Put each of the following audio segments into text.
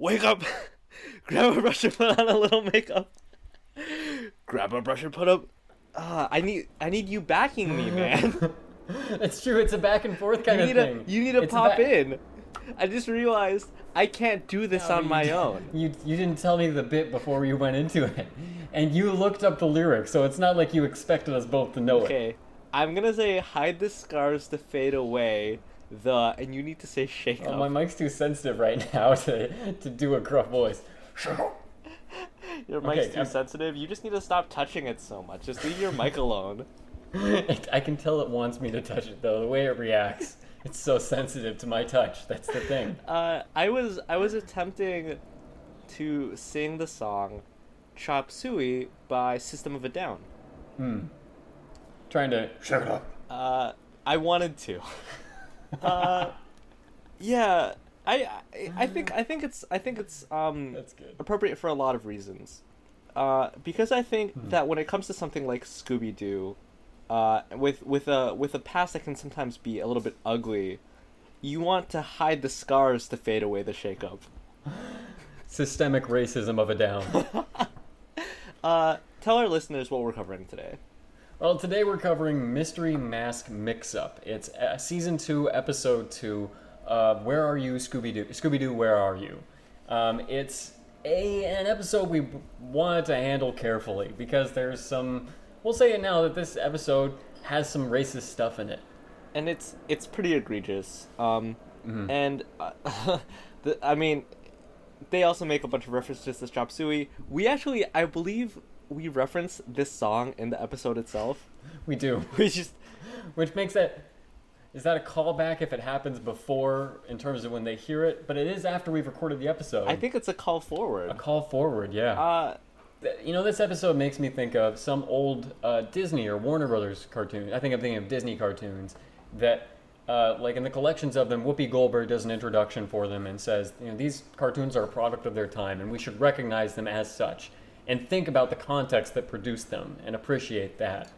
wake up, grab a brush and put on a little makeup. Grab a brush and put up. Uh, I need I need you backing me, man. It's true. It's a back and forth kind you of need thing. to you need to It's pop ba- in. I just realized I can't do this No, on my own. You you didn't tell me the bit before you went into it, and you looked up the lyrics, so it's not like you expected us both to know it. Okay, I'm gonna say hide the scars to fade away. The and you need to say shake Oh, up. my mic's too sensitive right now to to do a gruff voice. Your mic's Okay, too I'm- sensitive. You just need to stop touching it so much. Just leave your mic alone. It, I can tell it wants me to touch it though. The way it reacts, it's so sensitive to my touch. That's the thing. Uh, I was I was attempting to sing the song "Chop Suey" by System of a Down. Hmm. Trying to shut it up. Uh, I wanted to. Uh, yeah, I, I I think I think it's I think it's um That's good. appropriate for a lot of reasons. Uh, because I think that when it comes to something like Scooby Doo, uh, with with a with a past that can sometimes be a little bit ugly, you want to hide the scars to fade away the shakeup. Systemic racism of a down. Uh, tell our listeners what we're covering today. Well, today we're covering Mystery Mask Mix Up. It's uh, season two, episode two. Uh, where are you, Scooby Doo? Scooby Doo, where are you? Um, it's a an episode we wanted to handle carefully because there's some. We'll say it now that this episode has some racist stuff in it. and it's it's pretty egregious. Um, and uh, the, I mean, they also make a bunch of references to Chop Suey. We actually, I believe, we reference this song in the episode itself. We do, We just which makes it. Is that a callback if it happens before in terms of when they hear it? But it is after we've recorded the episode. I think it's a call forward. a call forward, yeah. Uh, You know, this episode makes me think of some old uh, Disney or Warner Brothers cartoon. I think I'm thinking of Disney cartoons that, uh, like in the collections of them, Whoopi Goldberg does an introduction for them and says, you know, these cartoons are a product of their time and we should recognize them as such and think about the context that produced them and appreciate that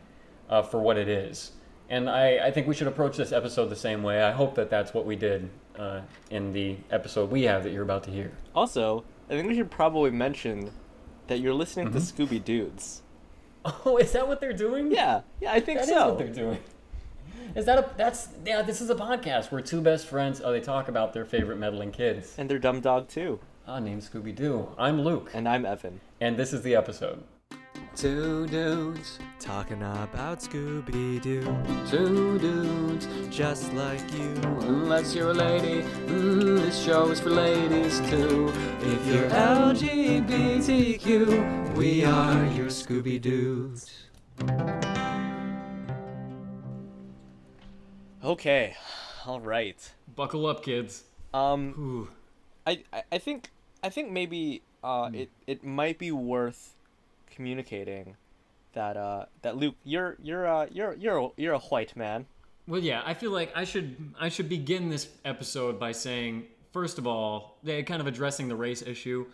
uh, for what it is. And I, I think we should approach this episode the same way. I hope that that's what we did uh, in the episode we have that you're about to hear. also, I think we should probably mention that you're listening to Scooby Dudes. Oh, is that what they're doing? Yeah, yeah, I think That is so. what they're doing. Is that a that's yeah? This is a podcast where two best friends oh they talk about their favorite meddling kids. and their dumb dog too. Ah, named Scooby Doo. I'm Luke, And I'm Evan. And this is the episode. Two dudes talking about Scooby Doo, Two dudes, just like you. unless you're a lady, mm, this show is for ladies too. If you're LGBTQ, we are your Scooby Doos. Okay, all right. Buckle up, kids. Um, Ooh. I, I, I think I think maybe uh, Hmm. it it might be worth communicating that uh that Luke, you're you're uh you're you're a, you're a white man. Well, yeah, I feel like I should I should begin this episode by saying, first of all, kind of addressing the race issue.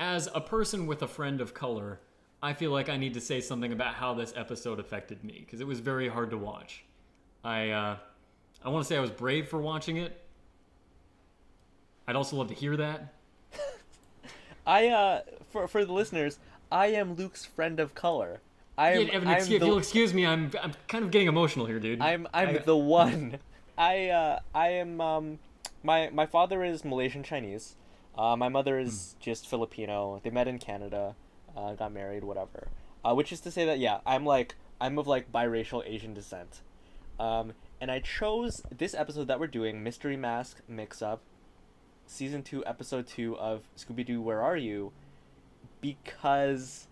As a person with a friend of color, I feel like I need to say something about how this episode affected me because it was very hard to watch. I uh, I want to say I was brave for watching it. I'd also love to hear that. I uh for for the listeners, I am Luke's friend of color. I am Yeah, excuse, the- if you'll excuse me, I'm I'm kind of getting emotional here, dude. I'm I'm I- the one. I uh I am um my my father is Malaysian Chinese. Uh, my mother is just Filipino. They met in Canada, uh, got married, whatever. Uh, which is to say that yeah, I'm like I'm of like biracial Asian descent. Um, and I chose this episode that we're doing, Mystery Mask Mix Up, season two, episode two of Scooby Doo. Where are you? Because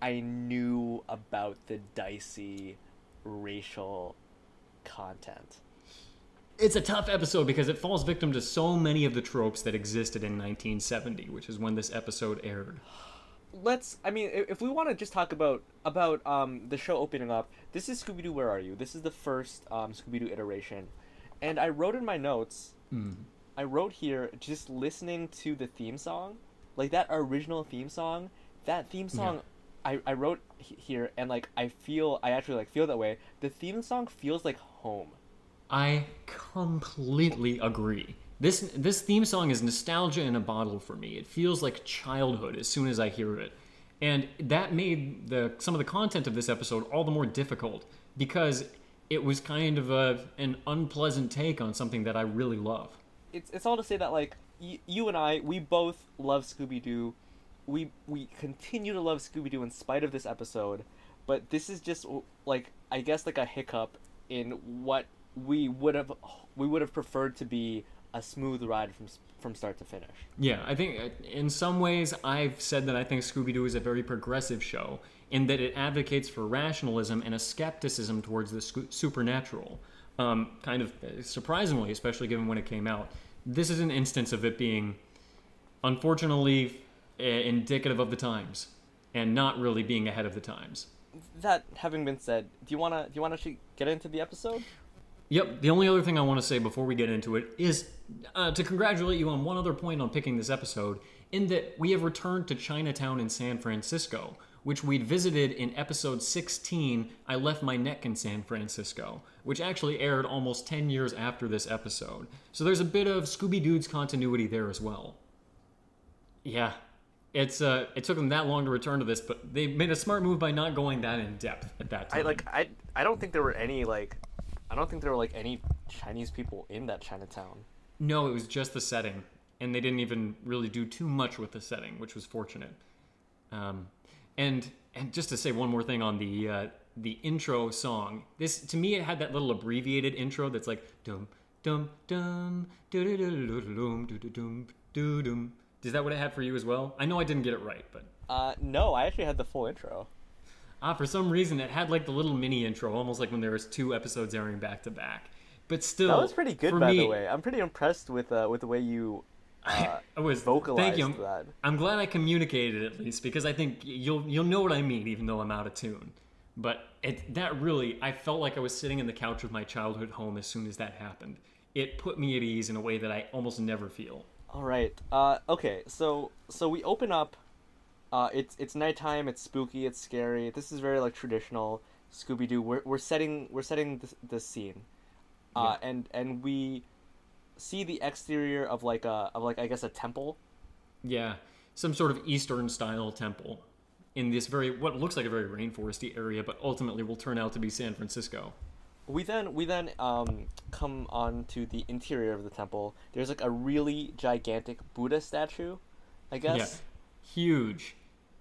I knew about the dicey racial content. it's a tough episode because it falls victim to so many of the tropes that existed in 1970, which is when this episode aired. Let's. I mean, if we want to just talk about about um the show opening up, this is Scooby Doo. Where are you? This is the first um Scooby Doo iteration, and I wrote in my notes. I wrote here just listening to the theme song, like that original theme song. That theme song, I, I wrote h- here, and like I feel I actually like feel that way. The theme song feels like home. I completely agree. This this theme song is nostalgia in a bottle for me. It feels like childhood as soon as I hear it. And that made the some of the content of this episode all the more difficult because it was kind of a an unpleasant take on something that I really love. It's it's all to say that like y- you and I, we both love Scooby Doo. We we continue to love Scooby Doo in spite of this episode, but this is just like I guess like a hiccup in what we would have we would have preferred to be a smooth ride from from start to finish. Yeah, I think uh, in some ways I've said that I think Scooby Doo is a very progressive show in that it advocates for rationalism and a skepticism towards the sc- supernatural. Um, kind of surprisingly, especially given when it came out, this is an instance of it being, unfortunately, uh, indicative of the times and not really being ahead of the times. That having been said, do you wanna do you wanna actually get into the episode? Yep. The only other thing I want to say before we get into it is uh, to congratulate you on one other point on picking this episode, in that we have returned to Chinatown in San Francisco, which we'd visited in episode 16. I left my neck in San Francisco, which actually aired almost 10 years after this episode. So there's a bit of Scooby Doo's continuity there as well. Yeah, it's uh, it took them that long to return to this, but they made a smart move by not going that in depth at that time. I like I I don't think there were any like I don't think there were like any Chinese people in that Chinatown. No, it was just the setting, and they didn't even really do too much with the setting, which was fortunate. Um, and and just to say one more thing on the uh, the intro song, this to me it had that little abbreviated intro that's like dum dum dum dum dum dum dum dum. Is that what it had for you as well? I know I didn't get it right, but uh, no, I actually had the full intro. Ah, for some reason it had like the little mini intro, almost like when there was two episodes airing back to back. But still, that was pretty good, by me, the way. I'm pretty impressed with uh, with the way you uh, I was vocalized thank you. that. I'm glad I communicated at least because I think you'll you'll know what I mean, even though I'm out of tune. But it that really, I felt like I was sitting in the couch of my childhood home as soon as that happened. It put me at ease in a way that I almost never feel. All right. Uh, okay. So so we open up uh, it's it's nighttime. It's spooky. It's scary. This is very like traditional Scooby Doo. We're, we're setting we're setting this, this scene, uh, yeah. and and we see the exterior of like a of like I guess a temple. Yeah, some sort of Eastern style temple in this very what looks like a very rainforesty area, but ultimately will turn out to be San Francisco. We then we then um, come on to the interior of the temple. There's like a really gigantic Buddha statue, I guess. Yeah. Huge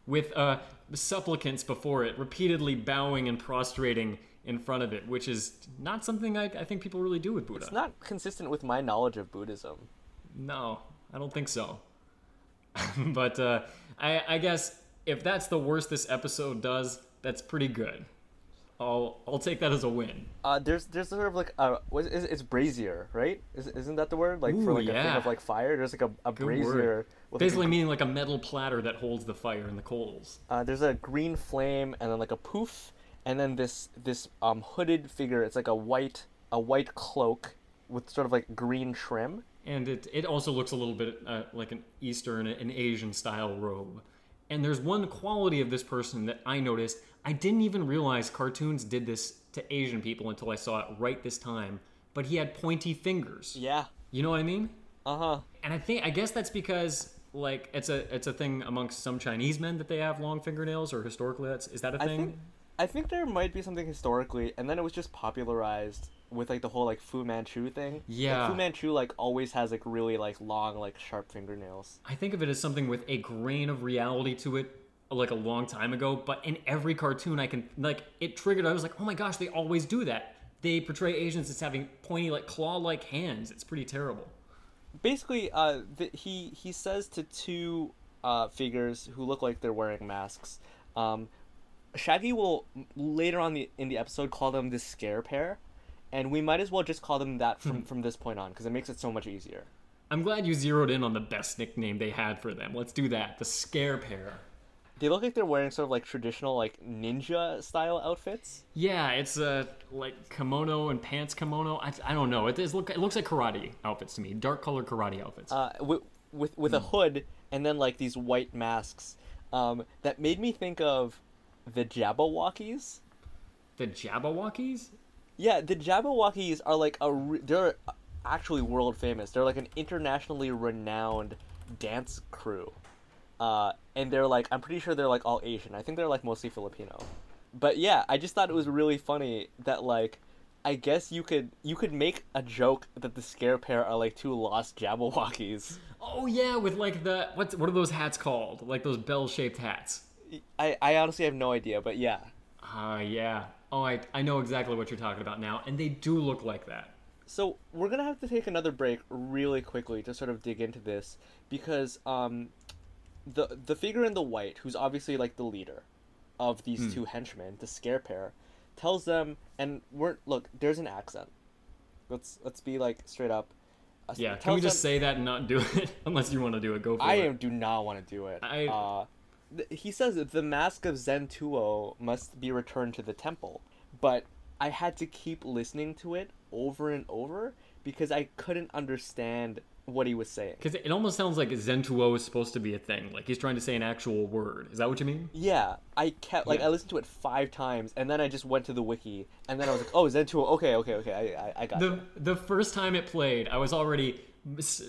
with uh, supplicants before it, repeatedly bowing and prostrating in front of it, which is not something I, I think people really do with Buddha. It's not consistent with my knowledge of Buddhism. No, I don't think so. but uh, I, I guess if that's the worst this episode does, that's pretty good. I'll I'll take that as a win. Uh, there's there's sort of like a what is, it's brazier, right? Is, isn't that the word? Like Ooh, for like yeah. a thing of like fire, there's like a, a brazier. Basically, like a, meaning like a metal platter that holds the fire and the coals. Uh, there's a green flame and then like a poof, and then this this um hooded figure. It's like a white a white cloak with sort of like green trim. And it it also looks a little bit uh, like an Eastern, an Asian style robe. And there's one quality of this person that I noticed. I didn't even realize cartoons did this to Asian people until I saw it right this time. But he had pointy fingers. Yeah. You know what I mean? Uh huh. And I think I guess that's because like it's a it's a thing amongst some Chinese men that they have long fingernails, or historically that's is that a thing? I think, I think there might be something historically, and then it was just popularized with like the whole like Fu Manchu thing. Yeah. Like, Fu Manchu like always has like really like long like sharp fingernails. I think of it as something with a grain of reality to it like a long time ago, but in every cartoon I can like it triggered I was like, "Oh my gosh, they always do that." They portray Asians as having pointy like claw-like hands. It's pretty terrible. Basically, uh the, he he says to two uh figures who look like they're wearing masks. Um Shaggy will later on the in the episode call them the scare pair and we might as well just call them that from from this point on because it makes it so much easier. I'm glad you zeroed in on the best nickname they had for them. Let's do that. The scare pair. They look like they're wearing sort of like traditional like ninja style outfits. Yeah, it's uh, like kimono and pants kimono. I, I don't know. It is look it looks like karate outfits to me. Dark color karate outfits. Uh, with with, with a hood and then like these white masks. Um, that made me think of the Jabbawockeez. the Jabbawockeez? Yeah, the Jabbawockeez are like a re- they're actually world famous. They're like an internationally renowned dance crew. Uh, and they're like, I'm pretty sure they're like all Asian. I think they're like mostly Filipino. But yeah, I just thought it was really funny that like, I guess you could you could make a joke that the scare pair are like two lost Jabbawockeez. Oh yeah, with like the what's what are those hats called? Like those bell-shaped hats. I, I honestly have no idea, but yeah. Ah, yeah. Oh, I I know exactly what you're talking about now, and they do look like that. So we're gonna have to take another break really quickly to sort of dig into this because um, the the figure in the white, who's obviously like the leader of these two henchmen, the scare pair, tells them, and we're look, there's an accent. Let's let's be like straight up. Uh, Yeah. Can we just them- say that and not do it? Unless you want to do it, go for I it. I do not want to do it. I- Uh, he says the mask of Zentuo must be returned to the temple, but I had to keep listening to it over and over because I couldn't understand what he was saying. Because it almost sounds like Zentuo is supposed to be a thing. Like he's trying to say an actual word. Is that what you mean? Yeah, I kept like Yeah. I listened to it five times, and then I just went to the wiki, and then I was like, "Oh, Zentuo. Okay, okay, okay. I, I, I got The it." the first time it played, I was already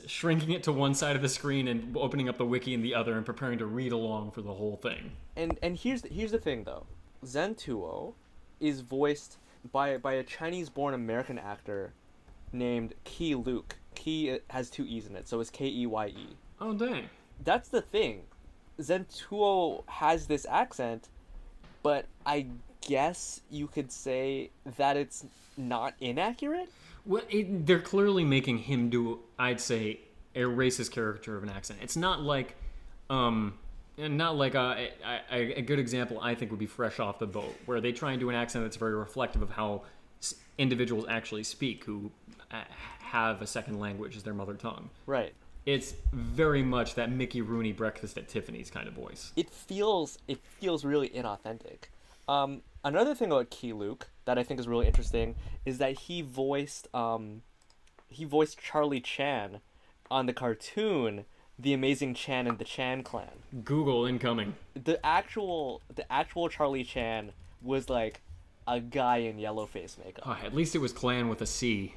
shrinking it to one side of the screen and opening up the wiki in the other and preparing to read along for the whole thing. And and here's the, here's the thing though, Zentuo is voiced by by a Chinese-born American actor named Keye Luke. Keye uh, has two e's in it, so it's K E Y E. Oh dang. That's the thing. Zentuo has this accent, but I guess you could say that it's not inaccurate. Well, it, they're clearly making him do, I'd say, a racist character of an accent. It's not like, um, and not like a, a, a good example. I think would be Fresh Off the Boat, where they try and do an accent that's very reflective of how individuals actually speak who uh, have a second language as their mother tongue. Right. It's very much that Mickey Rooney Breakfast at Tiffany's kind of voice. it feels it feels really inauthentic. Um, another thing about Keye Luke that I think is really interesting is that he voiced um, he voiced Charlie Chan on the cartoon The Amazing Chan and the Chan Clan. Google incoming. The actual the actual Charlie Chan was like a guy in yellow face makeup. Oh, at least it was Clan with a C.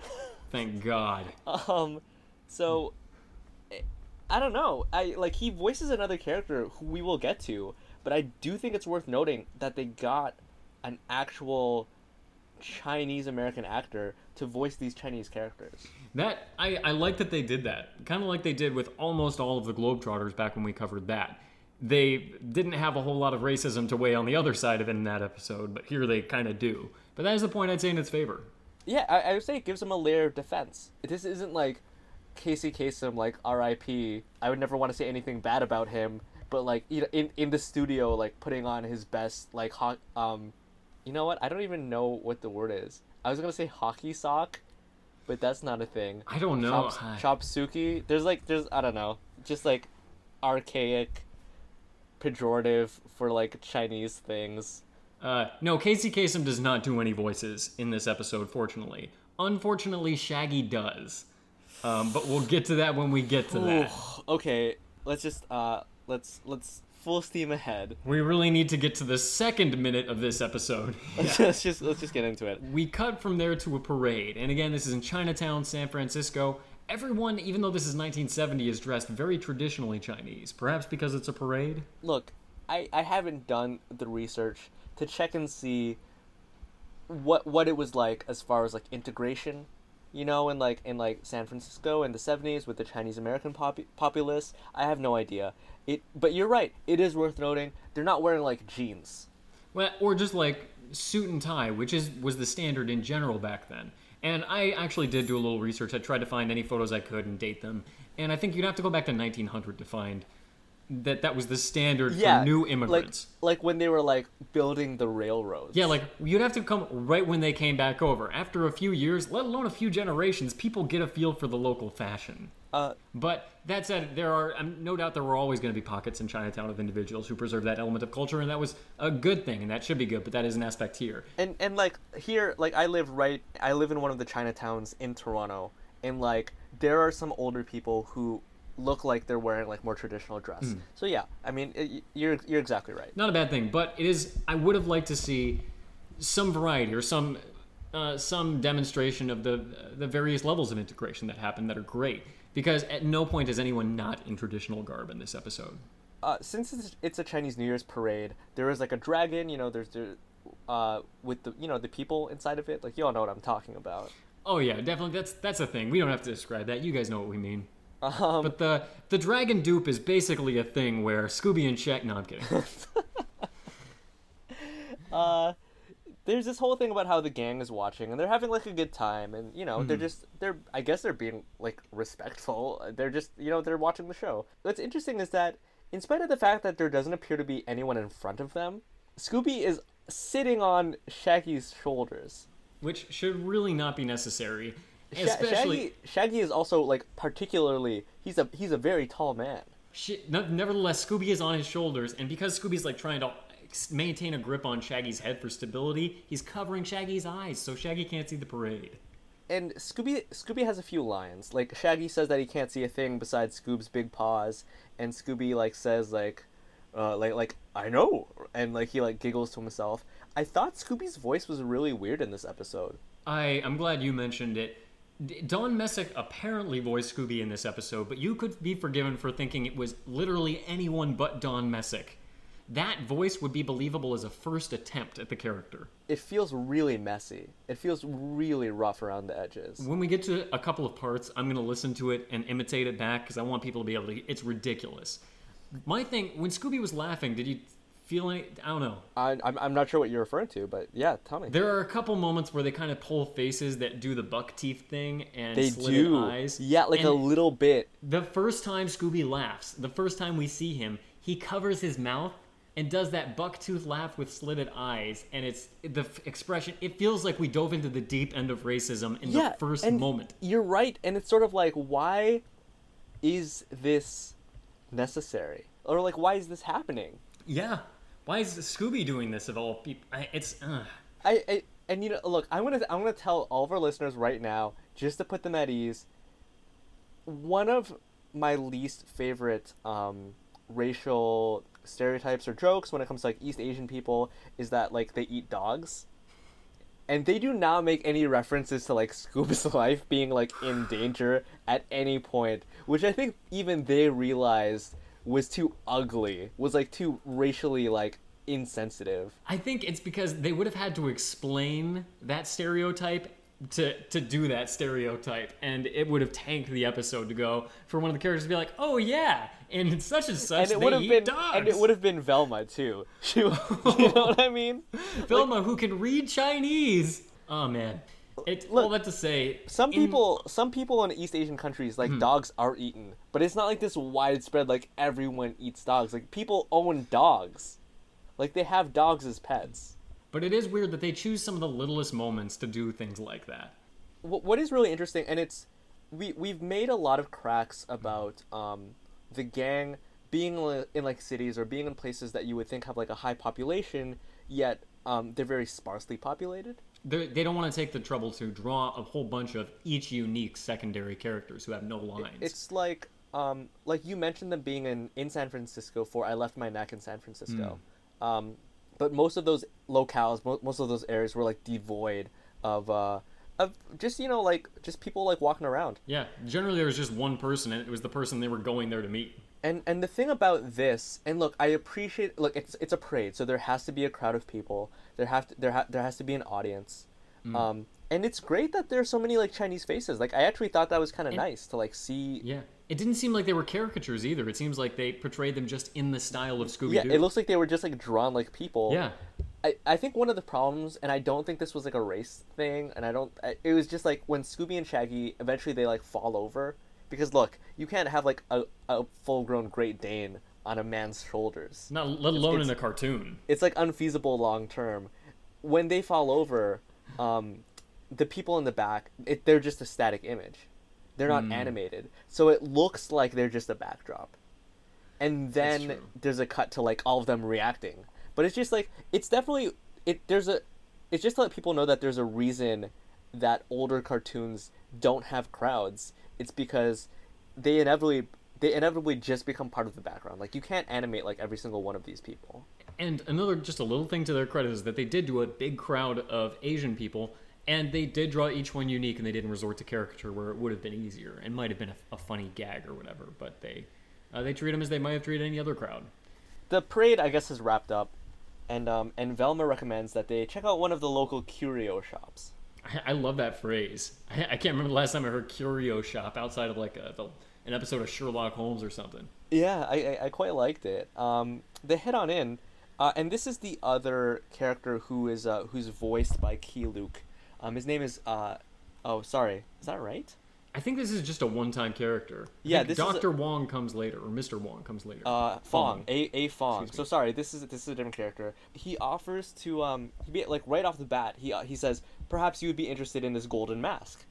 Thank God. Um, so I- I don't know. I like he voices another character who we will get to, but I do think it's worth noting that they got an actual Chinese American actor to voice these Chinese characters. That I, I like that they did that. Kind of like they did with almost all of the Globetrotters back when we covered that. They didn't have a whole lot of racism to weigh on the other side of it in that episode, but here they kind of do. But that is the point I'd say in its favor. Yeah, I, I would say it gives him a layer of defense. This isn't like Casey Kasem, like R.I.P. I would never want to say anything bad about him, but like you know, in in the studio, like putting on his best, like ho- um, you know what? I don't even know what the word is. I was gonna say hockey sock, but that's not a thing. I don't know. Chop, chopsuki. There's like there's I don't know, just like archaic, pejorative for like Chinese things. Uh, no, Casey Kasem does not do any voices in this episode, fortunately. Unfortunately, Shaggy does. Um, but we'll get to that when we get to that. okay, let's just uh let's let's full steam ahead. We really need to get to the second minute of this episode. Let's just, just let's just get into it. We cut from there to a parade, and again, this is in Chinatown, San Francisco. Everyone, even though this is 1970, is dressed very traditionally Chinese. Perhaps because it's a parade. Look, I I haven't done the research to check and see what what it was like as far as like integration, you know, in like in like San Francisco in the 70s with the Chinese American pop- populace. I have no idea. It but you're right. It is worth noting they're not wearing like jeans. Well, or just like suit and tie, which is was the standard in general back then. And I actually did do a little research. I tried to find any photos I could and date them. And I think you'd have to go back to 1900 to find that that was the standard Yeah, for new like immigrants. like when they were like building the railroads. Yeah, like you'd have to come right when they came back over. After a few years, let alone a few generations, people get a feel for the local fashion. Uh, But that said, there are um, no doubt there were always going to be pockets in Chinatown of individuals who preserve that element of culture, and that was a good thing, and that should be good. But that is an aspect here. and and like here like i live right i live in one of the chinatowns in toronto and like there are some older people who look like they're wearing like more traditional dress so yeah i mean it, you're you're exactly right Not a bad thing, but it is. I would have liked to see some variety or some uh, some demonstration of the the various levels of integration that happen that are great. Because at no point is anyone not in traditional garb in this episode. uh, since it's, it's a Chinese New Year's parade, there is like a dragon. You know, there's the uh, with the you know the people inside of it. Like you all know what I'm talking about. Oh yeah, definitely. That's that's a thing. We don't have to describe that. You guys know what we mean. Um, But the the dragon dupe is basically a thing where Scooby and Shaq. No, I'm kidding. uh, there's this whole thing about how the gang is watching and they're having like a good time, and you know Hmm. they're just they're I guess they're being like respectful. They're just you know they're watching the show. What's interesting is that in spite of the fact that there doesn't appear to be anyone in front of them, Scooby is sitting on Shaggy's shoulders. Which should really not be necessary. Especially. Shaggy, Shaggy is also like particularly he's a he's a very tall man. Shit, nevertheless, Scooby is on his shoulders, and because Scooby's like trying to maintain a grip on Shaggy's head for stability, he's covering Shaggy's eyes so Shaggy can't see the parade. And Scooby Scooby has a few lines. Like Shaggy says that he can't see a thing besides Scoob's big paws, and Scooby like says like, uh, like like I know, and like he like giggles to himself. I thought Scooby's voice was really weird in this episode. I I'm glad you mentioned it. Don Messick apparently voiced Scooby in this episode, but you could be forgiven for thinking it was literally anyone but Don Messick. That voice would be believable as a first attempt at the character. It feels really messy. It feels really rough around the edges. When we get to a couple of parts, I'm going to listen to it and imitate it back because I want people to be able to. It's ridiculous. My thing, when Scooby was laughing, did you feel any? I don't know. I, I'm I'm not sure what you're referring to, but yeah, tell me. There are a couple moments where they kind of pull faces that do the buck teeth thing and They slitted do. eyes. Yeah, like a little bit. The first time Scooby laughs, the first time we see him, he covers his mouth and does that buck tooth laugh with slitted eyes, and it's the f- expression. It feels like we dove into the deep end of racism in yeah, the first and moment. You're right, and it's sort of like, why is this necessary, or like, why is this happening? Yeah. Why is Scooby doing this of all people? I- It's uh, I, I and you know, look, I'm gonna I'm gonna tell all of our listeners right now, just to put them at ease. One of my least favorite um, racial stereotypes or jokes when it comes to like East Asian people is that like they eat dogs. And they do not make any references to like Scoob's life being like in danger at any point, which I think even they realized was too ugly, was like too racially like insensitive. I think it's because they would have had to explain that stereotype to to do that stereotype, and it would have tanked the episode to go for one of the characters to be like, "Oh yeah," and it's such and such and it would have been dogs. and it would have been Velma too. She, you know what I mean? Velma who can read Chinese. Oh man, it. all that to say, Some in- people, some people in East Asian countries, Hmm. like dogs are eaten, but it's not like this widespread. Like everyone eats dogs. Like people own dogs, like they have dogs as pets. But it is weird that they choose some of the littlest moments to do things like that. Wh- what is really interesting, and it's we we've made a lot of cracks about um, the gang being in like cities or being in places that you would think have like a high population, yet um, they're very sparsely populated. They're, don't want to take the trouble to draw a whole bunch of each unique secondary characters who have no lines. It's like um like you mentioned them being in in San Francisco for I left my neck in San Francisco. Um but most of those locales, mo- most of those areas were like devoid of uh of just you know like just people like walking around. yeah, generally there was just one person, and it was the person they were going there to meet. And and the thing about this, and look, I appreciate look, it's it's a parade, so there has to be a crowd of people. There have to there ha- there has to be an audience. Um and it's great that there's so many like Chinese faces. Like I actually thought that was kind of nice to like see Yeah, it didn't seem like they were caricatures either. It seems like they portrayed them just in the style of Scooby Yeah, it looks like they were just like drawn like people. Yeah, I, I think one of the problems, and I don't think this was like a race thing, and I don't. I, it was just like when Scooby and Shaggy eventually they like fall over, because look, you can't have like a, a full grown Great Dane on a man's shoulders. not let alone it's- in a cartoon. It's like unfeasible long term. When they fall over, um, the people in the back, it, they're just a static image. They're not animated, so it looks like they're just a backdrop. And then there's a cut to like all of them reacting, but it's just like it's definitely it. There's a, it's just to let people know that there's a reason that older cartoons don't have crowds. It's because they inevitably they inevitably just become part of the background. Like you can't animate like every single one of these people. And another, just a little thing to their credit is that they did do a big crowd of Asian people, And they did draw each one unique, and they didn't resort to caricature where it would have been easier and might have been a, a funny gag or whatever. But they uh, they treat them as they might have treated any other crowd. The parade, I guess, is wrapped up, and um, and Velma recommends that they check out one of the local curio shops. I, I love that phrase. I, I can't remember the last time I heard curio shop outside of like a, the, an episode of Sherlock Holmes or something. Yeah, I, I, I quite liked it. Um, they head on in, uh, and this is the other character who is uh, who's voiced by Keye Luke. Um, his name is uh, oh sorry, is that right? I think this is just a one-time character. I Yeah, this Doctor Wong comes later, or Mister Wong comes later. Uh, Fong, a a Fong. So sorry, this is this is a different character. He offers to um, he be, like right off the bat, he uh, he says perhaps you would be interested in this golden mask,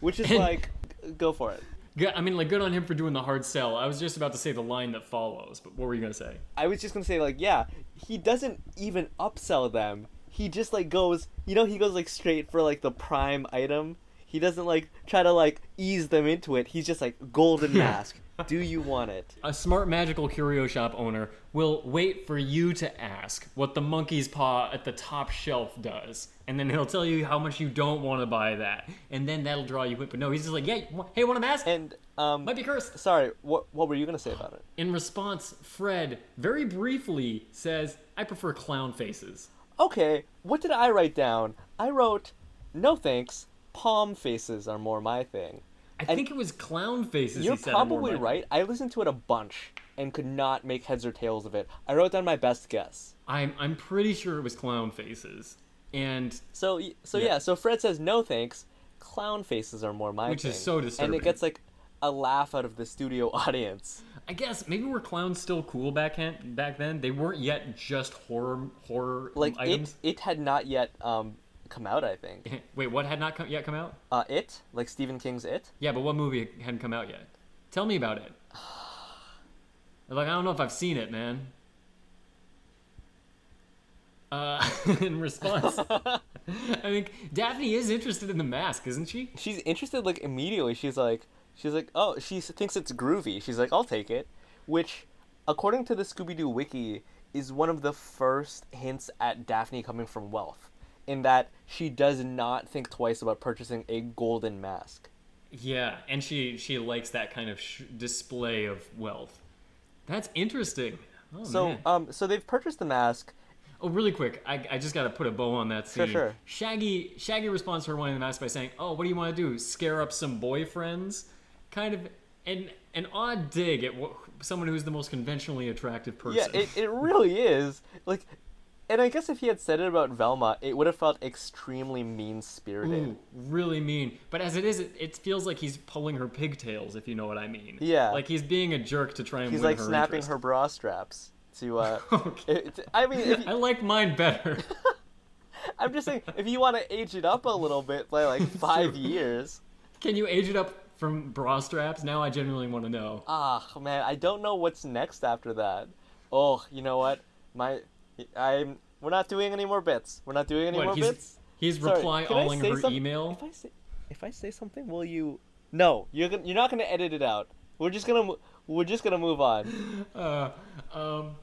which is like, go for it. Good, I mean, like, good on him for doing the hard sell. I was just about to say the line that follows, but what were you gonna say? I was just gonna say like yeah, he doesn't even upsell them. He just like goes, you know, he goes like straight for like the prime item. He doesn't like try to like ease them into it. He's just like golden mask. Do you want it? A smart magical curio shop owner will wait for you to ask what the monkey's paw at the top shelf does, and then he'll tell you how much you don't want to buy that, and then that'll draw you in. But no, he's just like, yeah, hey, want a mask? And um, Might be cursed. sorry, what what were you gonna say about it? In response, Fred very briefly says, I prefer clown faces. Okay, what did I write down? I wrote, no thanks. Palm faces are more my thing. I And think it was clown faces. You're he said probably right. I listened to it a bunch and could not make heads or tails of it. I wrote down my best guess. I'm I'm pretty sure it was clown faces, and So so Yeah. yeah. so Fred says no thanks. Clown faces are more my Which thing. is so disturbing. And it gets like a laugh out of the studio audience. I guess maybe were clowns still cool back then? back then? They weren't yet just horror horror Like items. it it had not yet um come out, I think. Wait, what had not come, yet come out? Uh it, like Stephen King's It. Yeah, but what movie hadn't come out yet? Tell me about it. like I don't know if I've seen it, man. Uh, in response, I think Daphne is interested in the mask, isn't she? She's interested like immediately. She's like she's like, "Oh, she thinks it's groovy." She's like, "I'll take it." Which according to the Scooby Doo wiki is one of the first hints at Daphne coming from wealth in that she does not think twice about purchasing a golden mask. Yeah, and she she likes that kind of sh- display of wealth. That's interesting. Oh, So, man. um, so they've purchased the mask. Oh, really quick, I, I just got to put a bow on that scene. sure. sure. Shaggy Shaggy responds to her wanting the mask by saying, "Oh, what do you want to do? Scare up some boyfriends?" Kind of an an odd dig at wh- someone who's the most conventionally attractive person. Yeah, it, it really is. Like, and I guess if he had said it about Velma, it would have felt extremely mean spirited. Really mean. But as it is, it, it feels like he's pulling her pigtails, if you know what I mean. Yeah. Like he's being a jerk to try and He's win like her snapping interest. her bra straps to. uh Okay. it- I mean, if, I like mine better. I'm just saying, if you want to age it up a little bit by like five years, Can you age it up from bra straps? Now I genuinely want to know. ah man, I don't know what's next after that. Oh, you know what? My, I'm. We're not doing any more bits. We're not doing any What, more he's- bits. He's Sorry, reply alling her some- email. If I say, if I say something, will you? No, you're gonna, you're not gonna edit it out. We're just gonna, we're just gonna move on. Uh, um,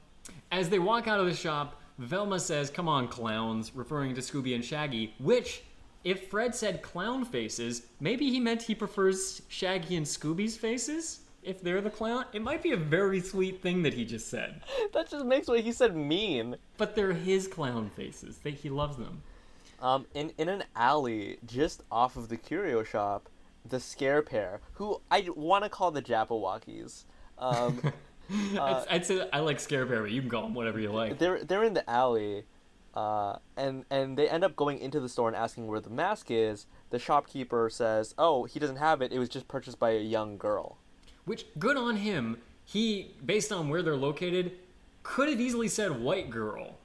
as they walk out of the shop, Velma says, Come on, clowns, referring to Scooby and Shaggy, which, if Fred said clown faces, maybe he meant he prefers Shaggy and Scooby's faces? If they're the clown? It might be a very sweet thing that he just said. that just makes what he said mean. But they're his clown faces. They, he loves them. Um, in in an alley just off of the curio shop, the scare pair, who I want to call the Jabbawockeez, um, I'd, I'd say I like Scare pair, but you can call them whatever you like. they're they're in the alley, uh, and and they end up going into the store and asking where the mask is. The shopkeeper says, "Oh, he doesn't have it. It was just purchased by a young girl." Which, good on him. He, based on where they're located, could have easily said white girl.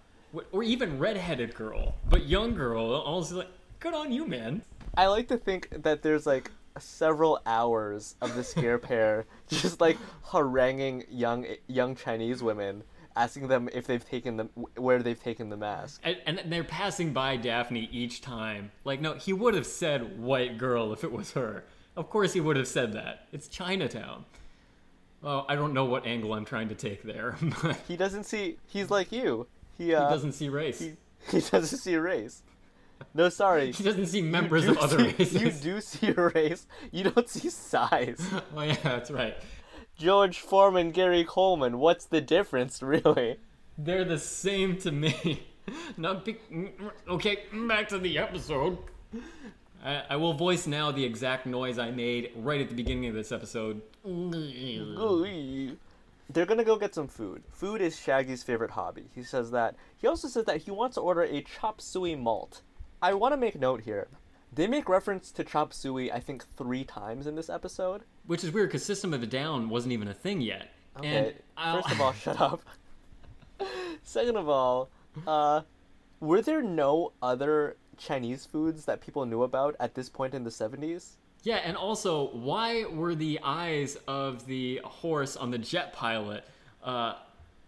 Or even redheaded girl. But young girl, also like, good on you, man. I like to think that there's like several hours of the scare pair just like haranguing young young Chinese women, asking them if they've taken the where they've taken the mask. And, and they're passing by Daphne each time. Like, no, he would have said white girl if it was her. Of course he would have said that. It's Chinatown. Well, I don't know what angle I'm trying to take there, but he He doesn't see. He's like you. He uh, doesn't see race. He, he doesn't see race. No, sorry. He doesn't see members do of other see- races. You do see a race. You don't see size. Oh yeah, that's right. George Foreman, Gary Coleman. What's the difference, really? They're the same to me. Not be- okay. Back to the episode. I, I will voice now the exact noise I made right at the beginning of this episode. They're gonna go get some food. Food is Shaggy's favorite hobby. He says that. He also says that he wants to order a chop suey malt. I want to make note here. They make reference to chop suey, I think, three times in this episode. Which is weird because System of a Down wasn't even a thing yet. Okay. And I'll- First of all, shut up. Second of all, uh, were there no other Chinese foods that people knew about at this point in the seventies? Yeah, and also, why were the eyes of the horse on the jet pilot? Uh,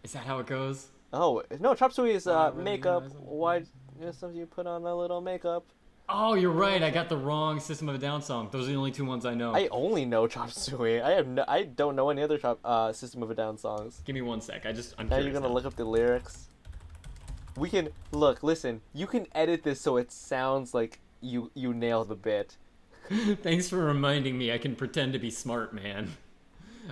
is that how it goes? Oh no, chop suey is uh, makeup. eyes on the Why? You know, you put on a little makeup. Oh, you're right. I got the wrong System of a Down song. Those are the only two ones I know. I only know Chop Suey. I have no, I don't know any other Chop uh, System of a Down songs. Give me one sec. I just I'm Now you're gonna now. look up the lyrics. We can look. Listen, you can edit this so it sounds like you you nail the bit. Thanks for reminding me. I can pretend to be smart, man.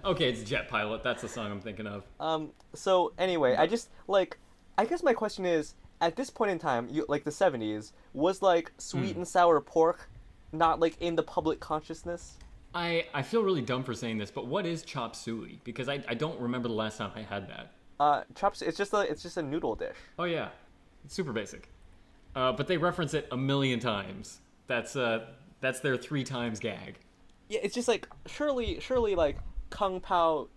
Okay, it's Jet Pilot. That's the song I'm thinking of. Um. So anyway, I just like. I guess my question is, at this point in time, you like the '70s, was like sweet Hmm. and sour pork, not like in the public consciousness. I I feel really dumb for saying this, but what is chop suey? Because I I don't remember the last time I had that. Uh, chop. su- It's just a it's just a noodle dish. Oh yeah, it's super basic. Uh, but they reference it a million times. That's uh that's their three times gag. Yeah, it's just like surely, surely like kung pao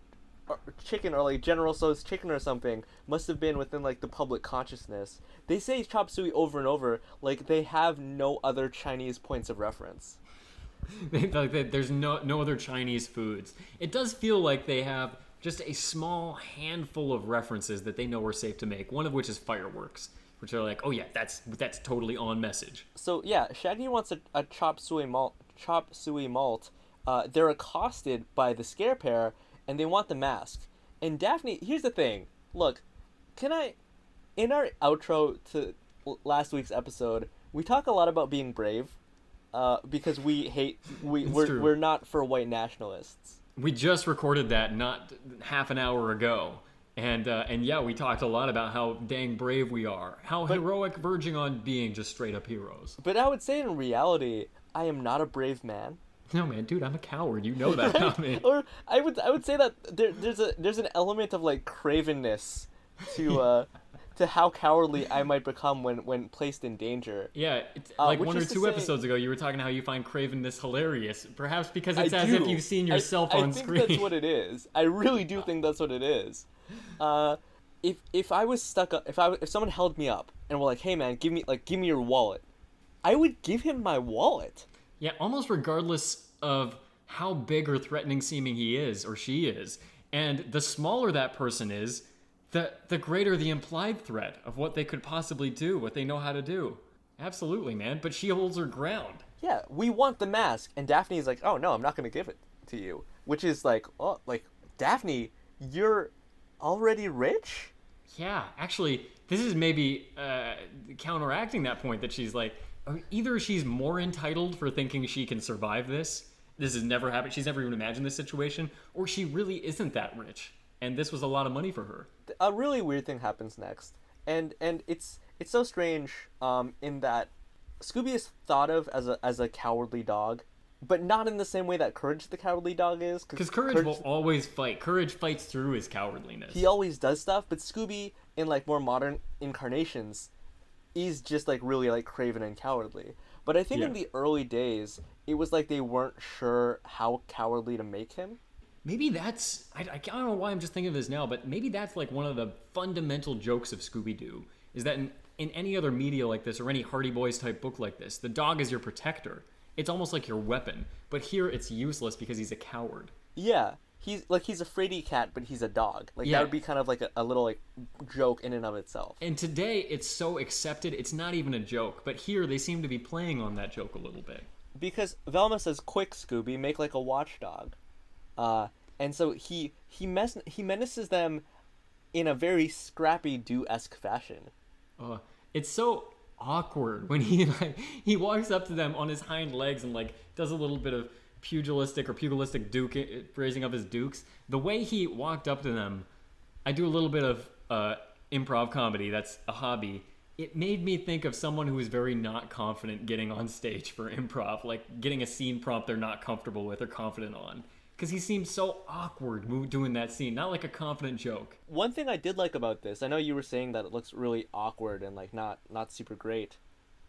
chicken or like General Tso's chicken or something must have been within like the public consciousness. They say chop suey over and over, like they have no other Chinese points of reference. like there's no no other Chinese foods. It does feel like they have just a small handful of references that they know are safe to make. One of which is fireworks, which are like, oh yeah, that's that's totally on message. So yeah, Shaggy wants a, a chop suey malt. Chop suey malt. Uh, they're accosted by the scare pair, and they want the mask. And Daphne, here's the thing. Look, can I? In our outro to last week's episode, we talk a lot about being brave, uh, because we hate we we're, we're not for white nationalists. We just recorded that not half an hour ago. And, uh, and yeah, we talked a lot about how dang brave we are, how heroic, verging on being just straight up heroes. But I would say in reality, I am not a brave man. No man, dude, I'm a coward. You know that about me. or I would I would say that there, there's a there's an element of like cravenness to uh to how cowardly I might become when when placed in danger. Yeah, it's, Uh, like one or two say- episodes ago, you were talking how you find cravenness hilarious. Perhaps because I it's as if you've seen I- yourself I, on think screen. that's what it is. I really do think that's what it is. Uh, if if I was stuck up, if I if someone held me up and were like, "Hey man, give me like give me your wallet," I would give him my wallet. Yeah, almost regardless of how big or threatening seeming he is or she is. And the smaller that person is, the the greater the implied threat of what they could possibly do, what they know how to do. Absolutely, man. But she holds her ground. Yeah, we want the mask, and Daphne's like, "Oh no, I'm not gonna give it to you," which is like, oh, like Daphne, you're already rich. Yeah, actually, this is maybe uh, counteracting that point that she's like, uh, either she's more entitled for thinking she can survive this. This has never happened. She's never even imagined this situation, or she really isn't that rich, and this was a lot of money for her. A really weird thing happens next, and and it's it's so strange um, in that Scooby is thought of as a as a cowardly dog, but not in the same way that Courage the cowardly dog is. Because courage, will always fight. Courage fights through his cowardliness. he always does stuff, but Scooby in like more modern incarnations is just like really like craven and cowardly. But I think in the early days, it was like they weren't sure how cowardly to make him. Maybe that's. I, I don't know why I'm just thinking of this now, but maybe that's like one of the fundamental jokes of Scooby Doo is that in, in any other media like this or any Hardy Boys type book like this, the dog is your protector. It's almost like your weapon. But here it's useless because he's a coward. Yeah, he's like he's a fraidy cat, but he's a dog. Like Yeah. that would be kind of like a, a little like joke in and of itself. And today it's so accepted, it's not even a joke. But here they seem to be playing on that joke a little bit. because Velma says, "Quick, Scooby, make like a watchdog," uh, and so he he mess he menaces them in a very Scrappy Doo esque fashion. Uh, it's so awkward when he like he walks up to them on his hind legs and like does a little bit of pugilistic or pugilistic duke raising up his dukes. The way he walked up to them, I do a little bit of uh, improv comedy. That's a hobby. It made me think of someone who is very not confident getting on stage for improv, like getting a scene prompt they're not comfortable with or confident on. Because he seems so awkward doing that scene, not like a confident joke. One thing I did like about this, I know you were saying that it looks really awkward and like not not super great,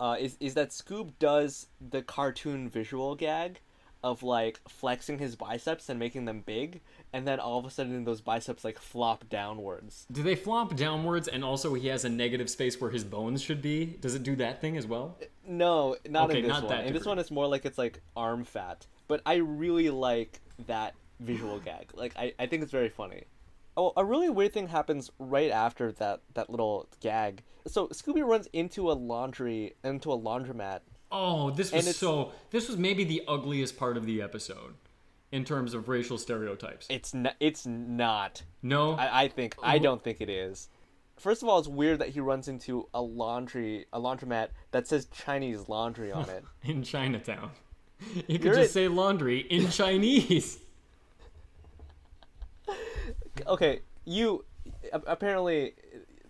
uh, is is that Scoob does the cartoon visual gag of like flexing his biceps and making them big, and then all of a sudden those biceps like flop downwards. Do they flop downwards and also he has a negative space where his bones should be? Does it do that thing as well? No, not Okay, in this not one. In this one, it's more like it's like arm fat. But I really like that visual gag. Like I, I think it's very funny. Oh, a really weird thing happens right after that that little gag. So Scooby runs into a laundry into a laundromat. Oh, this was so. This was maybe the ugliest part of the episode in terms of racial stereotypes. It's not. it's not. No, I, I think I don't think it is. First of all, it's weird that he runs into a laundry a laundromat that says Chinese laundry on it. in Chinatown. You could You're just it- say laundry in Chinese. okay, you apparently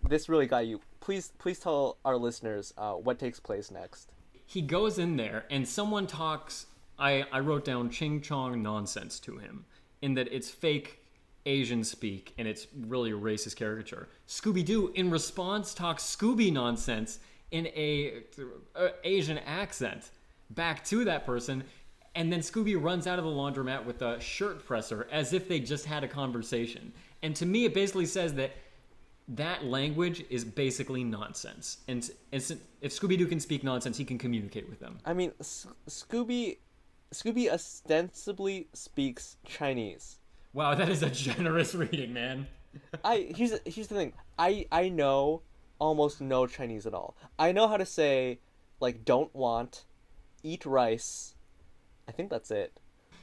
this really got you. Please, please tell our listeners uh, what takes place next. he goes in there and someone talks I, I wrote down ching chong nonsense to him in that it's fake asian speak and it's really a racist caricature scooby-doo in response talks scooby nonsense in a, uh asian accent back to that person and then scooby runs out of the laundromat with a shirt presser as if they just had a conversation and to me it basically says that that language is basically nonsense. And it's, if Scooby Doo can speak nonsense, he can communicate with them. I mean, S- Scooby, Scooby ostensibly speaks Chinese. Wow, that is a generous reading, man. I here's here's the thing. I I know almost no Chinese at all. I know how to say like don't want, eat rice. I think that's it.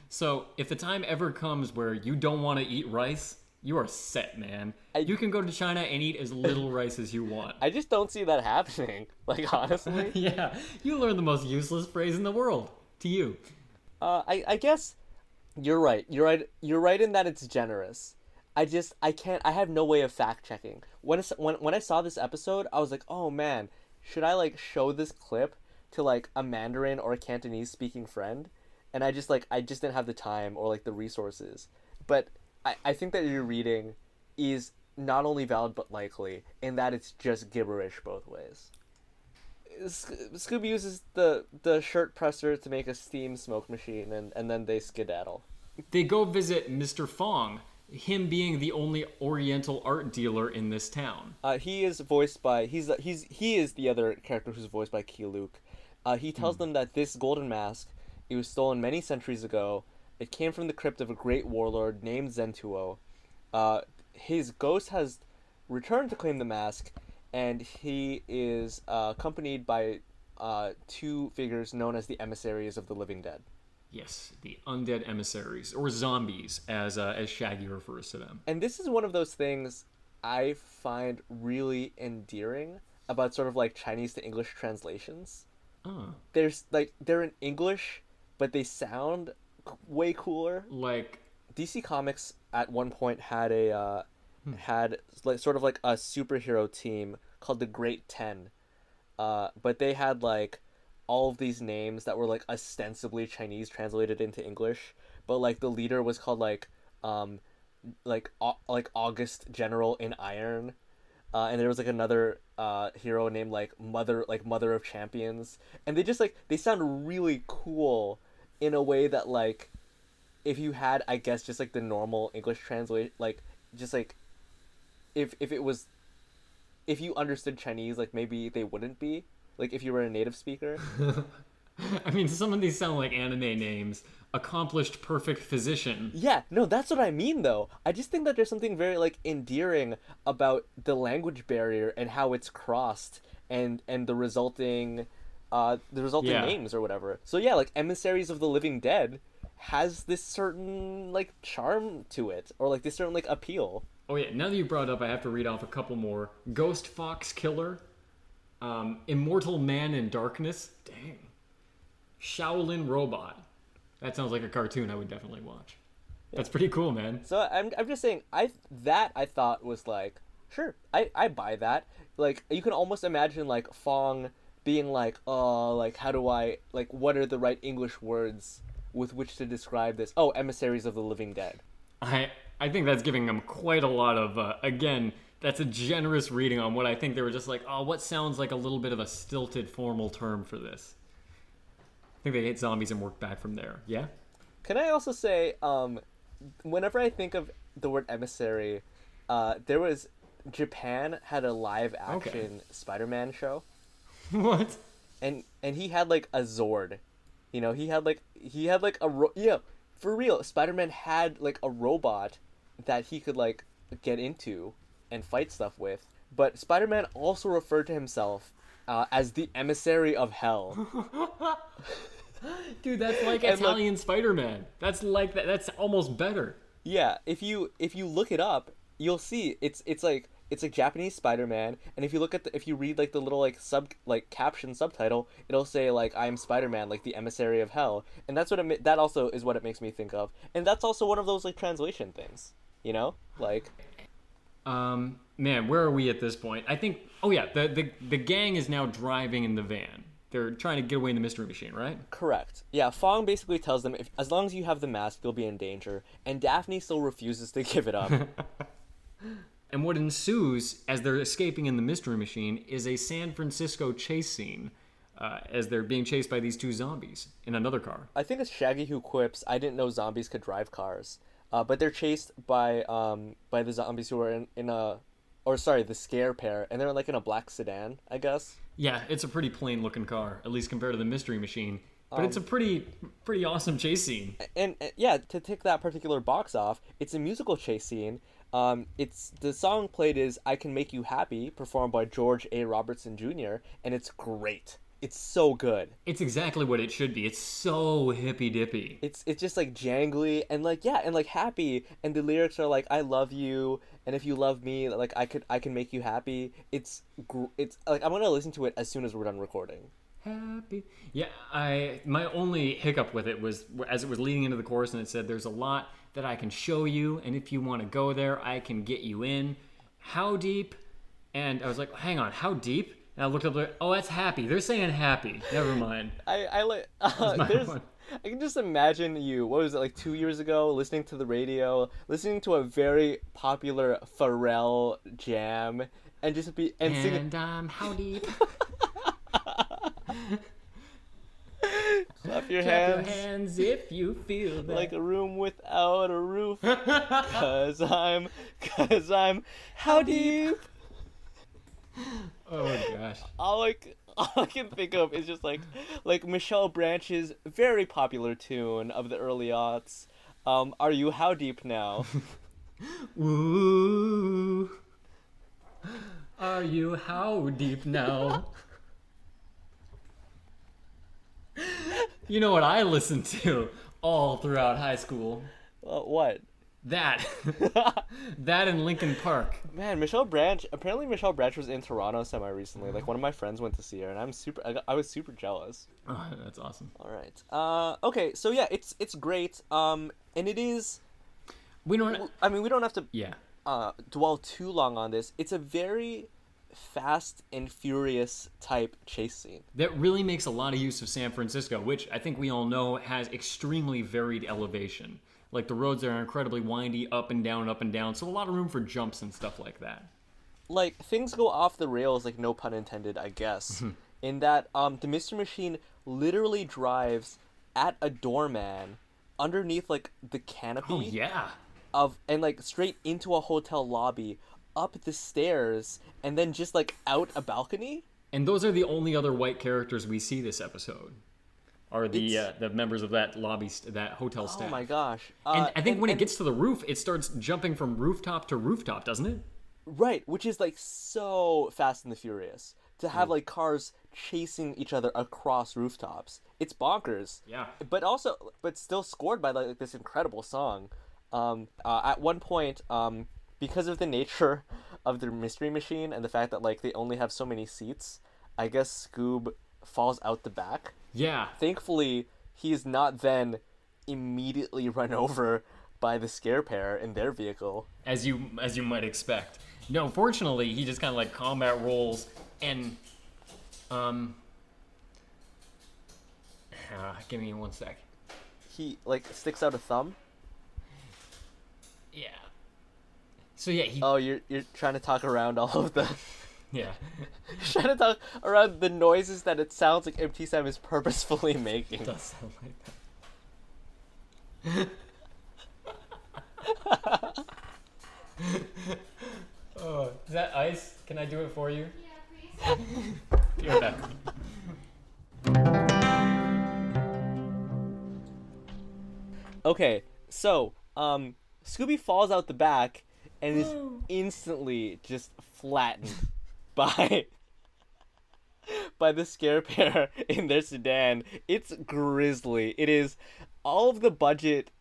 So, if the time ever comes where you don't want to eat rice, you are set, man. I- you can go to China and eat as little rice as you want. I just don't see that happening. Like honestly. yeah, you learn the most useless phrase in the world. To you. Uh, I, I guess you're right. You're right. You're right in that it's generous. I just I can't. I have no way of fact checking. When when when I saw this episode, I was like, oh man, should I like show this clip to like a Mandarin or a Cantonese speaking friend? And I just like I just didn't have the time or like the resources. But I I think that your reading is not only valid but likely in that it's just gibberish both ways. Sc- Scooby uses the the shirt presser to make a steam smoke machine, and, and then they skedaddle. They go visit Mr. Fong, him being the only Oriental art dealer in this town. Uh, he is voiced by he's he's he is the other character who's voiced by Keye Luke. Uh, he tells them that this golden mask it was stolen many centuries ago. It came from the crypt of a great warlord named Zentuo. Uh, his ghost has returned to claim the mask, and he is uh, accompanied by uh, two figures known as the emissaries of the living dead. Yes, the undead emissaries, or zombies, as uh, as Shaggy refers to them. and this is one of those things I find really endearing about sort of like Chinese to English translations. Oh, There's like they're in English, but they sound c- way cooler. like DC Comics at one point had a uh, had like sort of like a superhero team called the Great Ten, uh, but they had like all of these names that were like ostensibly Chinese translated into English, but like the leader was called like um like like August General in Iron. Uh, and there was like another uh, hero named like Mother like Mother of Champions, and they just like they sound really cool in a way that like if you had I guess just like the normal English translate like just like if if it was if you understood Chinese like maybe they wouldn't be like if you were a native speaker I mean, some of these sound like anime names. Accomplished perfect physician. yeah no that's what I mean though I just think that there's something very like endearing about the language barrier and how it's crossed and and the resulting uh the resulting Yeah. names or whatever so yeah like emissaries of the living dead has this certain like charm to it or like this certain like appeal Oh yeah, now that you brought it up, I have to read off a couple more. Ghost Fox Killer. Um, Immortal Man in Darkness. Dang. Shaolin Robot. That sounds like a cartoon I would definitely watch. That's pretty cool, man. So I'm, I'm just saying I that I thought was like sure I, I buy that like you can almost imagine like Fong being like uh like how do I like what are the right English words with which to describe this oh emissaries of the living dead I I think that's giving them quite a lot of uh, again. That's a generous reading on what I think they were just like. Oh, what sounds like a little bit of a stilted formal term for this? I think they hate zombies and work back from there. Yeah. Can I also say, um, whenever I think of the word emissary, uh, there was Japan had a live action Spider-Man show, what? and and he had like a Zord, you know, he had like he had like a ro- yeah, for real. Spider-Man had like a robot that he could like get into and fight stuff with, but Spider-Man also referred to himself uh, as the emissary of hell. Dude, that's like And, like- Italian Spider-Man. That's like that. That's almost better. Yeah, if you if you look it up, you'll see it's it's like it's a Japanese Spider-Man, and if you look at the if you read like the little like sub like caption subtitle, it'll say like I am Spider-Man, like the emissary of hell, and that's what it that also is what it makes me think of, and that's also one of those like translation things, you know, like Um, man, where are we at this point? I think. Oh yeah, the the the gang is now driving in the van. They're trying to get away in the mystery machine, right? correct. Yeah, Fong basically tells them if as long as you have the mask, you'll be in danger, and Daphne still refuses to give it up. And what ensues as they're escaping in the mystery machine is a San Francisco chase scene uh, as they're being chased by these two zombies in another car. I think it's Shaggy who quips, "I didn't know zombies could drive cars." Uh, but they're chased by um by the zombies who are in, in a, or sorry, the scare pair, and they're like in a black sedan, I guess. Yeah, it's a pretty plain looking car, at least compared to the mystery machine. But Um, it's a pretty pretty awesome chase scene. And, and yeah, to tick that particular box off, it's a musical chase scene. Um, it's the song played is "I Can Make You Happy," performed by George A. Robertson Jr., and it's great. It's so good. It's exactly what it should be. It's so hippy dippy. it's it's just like jangly and like yeah and like happy and the lyrics are like i love you and if you love me like i could i can make you happy it's gr- it's like i'm gonna listen to it as soon as we're done recording happy. Yeah, I my only hiccup with it was as it was leading into the chorus and it said there's a lot that I can show you and if you want to go there, I can get you in. How deep? And I was like, "Hang on, how deep?" And I looked up there, "Oh, that's happy. They're saying happy. Never mind." i i like uh, there's one. i can just imagine you what was it like two years ago listening to the radio listening to a very popular pharrell jam and just be and singing And um, how deep? clap your hands. Clap your hands hands if you feel that. like a room without a roof cause i'm cause i'm how deep oh my gosh. all I, all I can think of is just like like Michelle Branch's very popular tune of the early aughts. Um, are you how deep now? Ooh. Are you how deep now? you know what I listened to all throughout high school? uh, what? That. that in Linkin Park. Man, Michelle Branch. Apparently, Michelle Branch was in Toronto semi recently. Like one of my friends went to see her, and I'm super. I, got- I was super jealous. Oh, that's awesome. All right. Uh, okay. So yeah, it's it's great. Um, and it is. We don't. I mean, we don't have to Yeah. uh, dwell too long on this. It's a very fast and furious type chase scene. That really makes a lot of use of San Francisco, which I think we all know has extremely varied elevation. Like the roads there are incredibly windy, up and down, up and down, so a lot of room for jumps and stuff like that. like things go off the rails like no pun intended i guess in that um the mr machine literally drives at a doorman underneath like the canopy Oh yeah. of and like straight into a hotel lobby up the stairs and then just like out a balcony And those are the only other white characters we see this episode. Are the uh, the members of that lobby, st- that hotel staff? oh my gosh And Uh, I think when and- it gets to the roof, it starts jumping from rooftop to rooftop, doesn't it? Right, which is like so Fast and the Furious to have Mm. like cars chasing each other across rooftops. It's bonkers. Yeah. But also, but still scored by like this incredible song. Um, uh, at one point, um, because of the nature of the mystery machine and the fact that like they only have so many seats, I guess Scoob falls out the back. Yeah. Thankfully, he is not then immediately run over by the scare pair in their vehicle. as you as you might expect. No, fortunately, he just kind of like combat rolls and um. ah, give me one sec. He like sticks out a thumb. Yeah. So yeah, he Oh, you're you're trying to talk around all of the yeah. trying to talk around the noises that it sounds like MT Sam is purposefully making. does sound like that. oh, is that ice? Can I do it for you? Yeah, please. You're back. Okay, so um, Scooby falls out the back and is instantly just flattened by by the scare pair in their sedan. It's grisly. It is all of the budget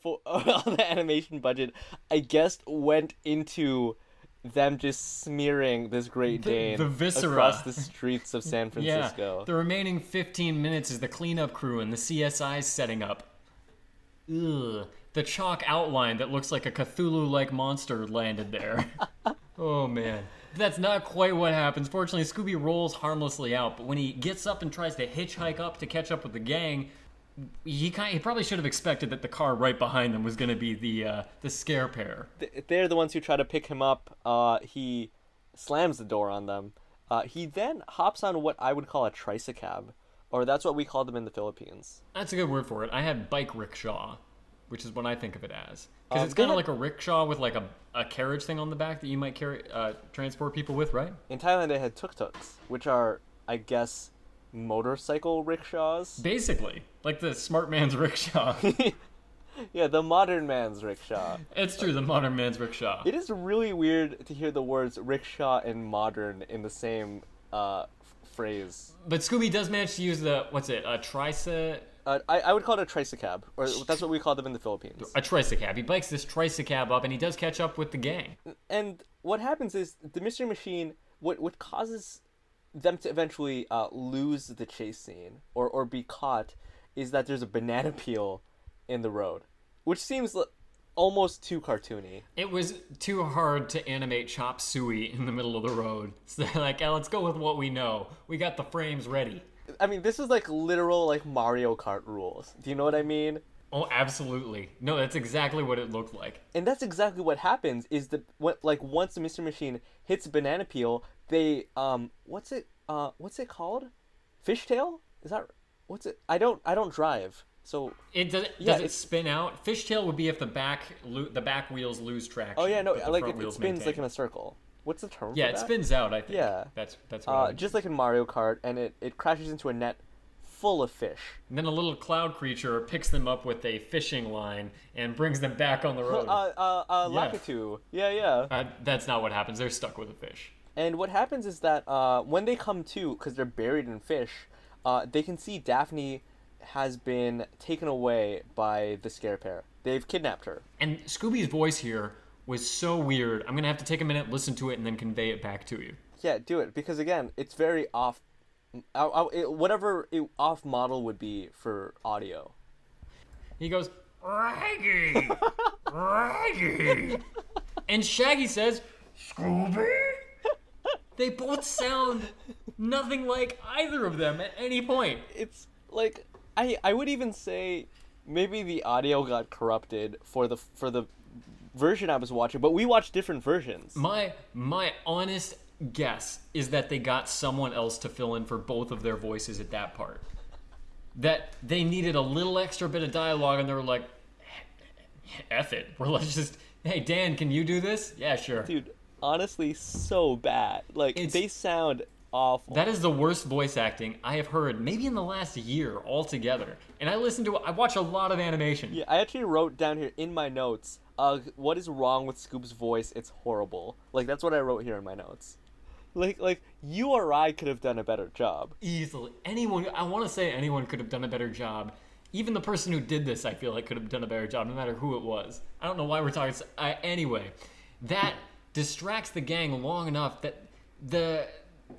for all the animation budget. I guess went into them just smearing this Great The- Dane the viscera. across the streets of San Francisco. Yeah. The remaining 15 minutes is the cleanup crew and the CSI's setting up. Ugh. The chalk outline that looks like a Cthulhu like monster landed there. oh man. That's not quite what happens. Fortunately, Scooby rolls harmlessly out, but when he gets up and tries to hitchhike up to catch up with the gang, he kind he probably should have expected that the car right behind them was going to be the uh, the scare pair. they're the ones who try to pick him up. Uh, he slams the door on them. Uh, he then hops on what I would call a tricycab, or that's what we call them in the Philippines. That's a good word for it. I had bike rickshaw, which is what I think of it as. Because Uh, it's kind of like a rickshaw with like a, a carriage thing on the back that you might carry uh, transport people with, right? In Thailand, they had tuk-tuks, which are, I guess, motorcycle rickshaws. Basically, like the smart man's rickshaw. yeah, the modern man's rickshaw. it's true, the modern man's rickshaw. It is really weird to hear the words rickshaw and modern in the same uh, phrase. But Scooby does manage to use the what's it? A tricy Uh, I, I would call it a tricycab, or that's what we call them in the Philippines. a tricycab. He bikes this tricycab up, and he does catch up with the gang. and what happens is the mystery machine what what causes them to eventually uh, lose the chase scene or or be caught is that there's a banana peel in the road which seems l- almost too cartoony It was too hard to animate Chop Suey in the middle of the road. So they're like, "Ah, let's go with what we know. We got the frames ready. I mean this is like literal like mario kart rules do you know what i mean Oh, absolutely. No, that's exactly what it looked like. and that's exactly what happens is that what like once the mystery machine hits a banana peel they um what's it uh what's it called fishtail is that what's it i don't i don't drive so It does. Yeah, does it spin out? Fishtail would be if the back lo- the back wheels lose traction. Oh yeah, no, the like it, it spins like in a circle. What's the term? Yeah, for it spins out. I think. Yeah. That's that's what. Uh, just like in Mario Kart, and it, it crashes into a net full of fish. And then a little cloud creature picks them up with a fishing line and brings them back on the road. Uh, uh, uh, Yeah. Lakitu. Yeah, yeah. Uh, that's not what happens. They're stuck with a fish. And what happens is that uh, when they come to, because they're buried in fish, uh, they can see Daphne has been taken away by the scare pair. They've kidnapped her. And Scooby's voice here was so weird. I'm gonna have to take a minute, listen to it, and then convey it back to you. Yeah, do it because again, it's very off. Uh, uh, it, whatever it, off model would be for audio. He goes, Raggy, Raggy, and Shaggy says, Scooby. They both sound nothing like either of them at any point. it's like I I would even say maybe the audio got corrupted for the for the version I was watching, but we watched different versions. My my honest guess is that they got someone else to fill in for both of their voices at that part. That they needed a little extra bit of dialogue, and they were like, "F it, we're let's just." Hey Dan, can you do this? Yeah, sure. Dude, honestly, so bad. Like It's- they sound awful. That is the worst voice acting I have heard, maybe in the last year altogether. And I listen to, I watch a lot of animation. yeah, I actually wrote down here in my notes. Uh, what is wrong with Scoob's voice? It's horrible. Like that's what I wrote here in my notes. Like like you or I could have done a better job. Easily, anyone. I want to say anyone could have done a better job. Even the person who did this, I feel like, could have done a better job, no matter who it was. I don't know why we're talking. Uh, anyway, that distracts the gang long enough that the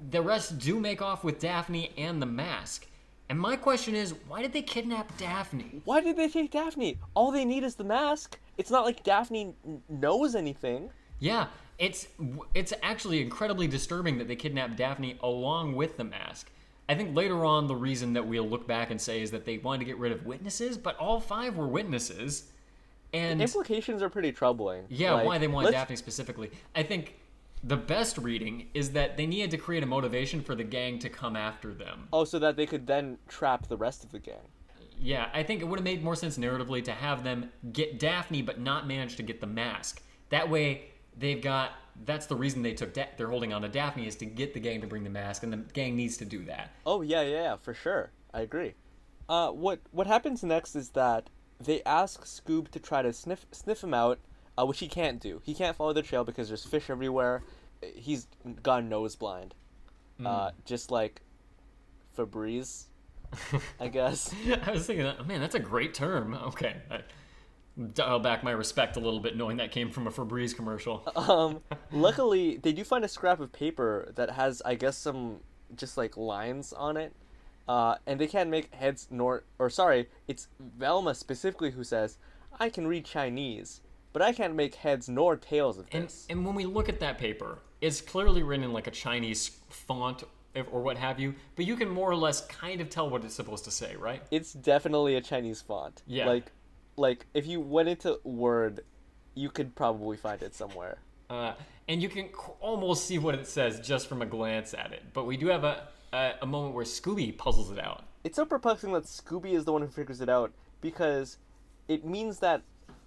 the rest do make off with Daphne and the mask. And my question is, why did they kidnap Daphne? Why did they take Daphne? All they need is the mask. It's not like Daphne knows anything. Yeah, it's it's actually incredibly disturbing that they kidnapped Daphne along with the mask. I think later on the reason that we'll look back and say is that they wanted to get rid of witnesses, but all five were witnesses. And the Implications are pretty troubling. yeah, Like, why they wanted let's- Daphne specifically. I think the best reading is that they needed to create a motivation for the gang to come after them. Oh, so that they could then trap the rest of the gang. Yeah, I think it would have made more sense narratively to have them get Daphne but not manage to get the mask. That way, they've got. That's the reason they took. Da- they're holding on to Daphne is to get the gang to bring the mask, and the gang needs to do that. Oh yeah, yeah, yeah, for sure. I agree. Uh, what what happens next is that they ask Scoob to try to sniff sniff him out, uh, which he can't do. He can't follow the trail because there's fish everywhere. He's gone nose blind, uh, just like Febreze, I guess. I was thinking, that, man, that's a great term. Okay, I dial back my respect a little bit, knowing that came from a Febreze commercial. Um, luckily, they do find a scrap of paper that has, I guess, some just like lines on it. Uh, and they can't make heads nor, or sorry, it's Velma specifically who says, "I can read Chinese, but I can't make heads nor tails of And, this." and when we look at that paper, it's clearly written in like a Chinese font or what have you, but you can more or less kind of tell what it's supposed to say, right? it's definitely a Chinese font. Yeah. Like, like if you went into Word, you could probably find it somewhere. Uh, and you can almost see what it says just from a glance at it. But we do have a, a, a moment where Scooby puzzles it out. It's so perplexing that Scooby is the one who figures it out because it means that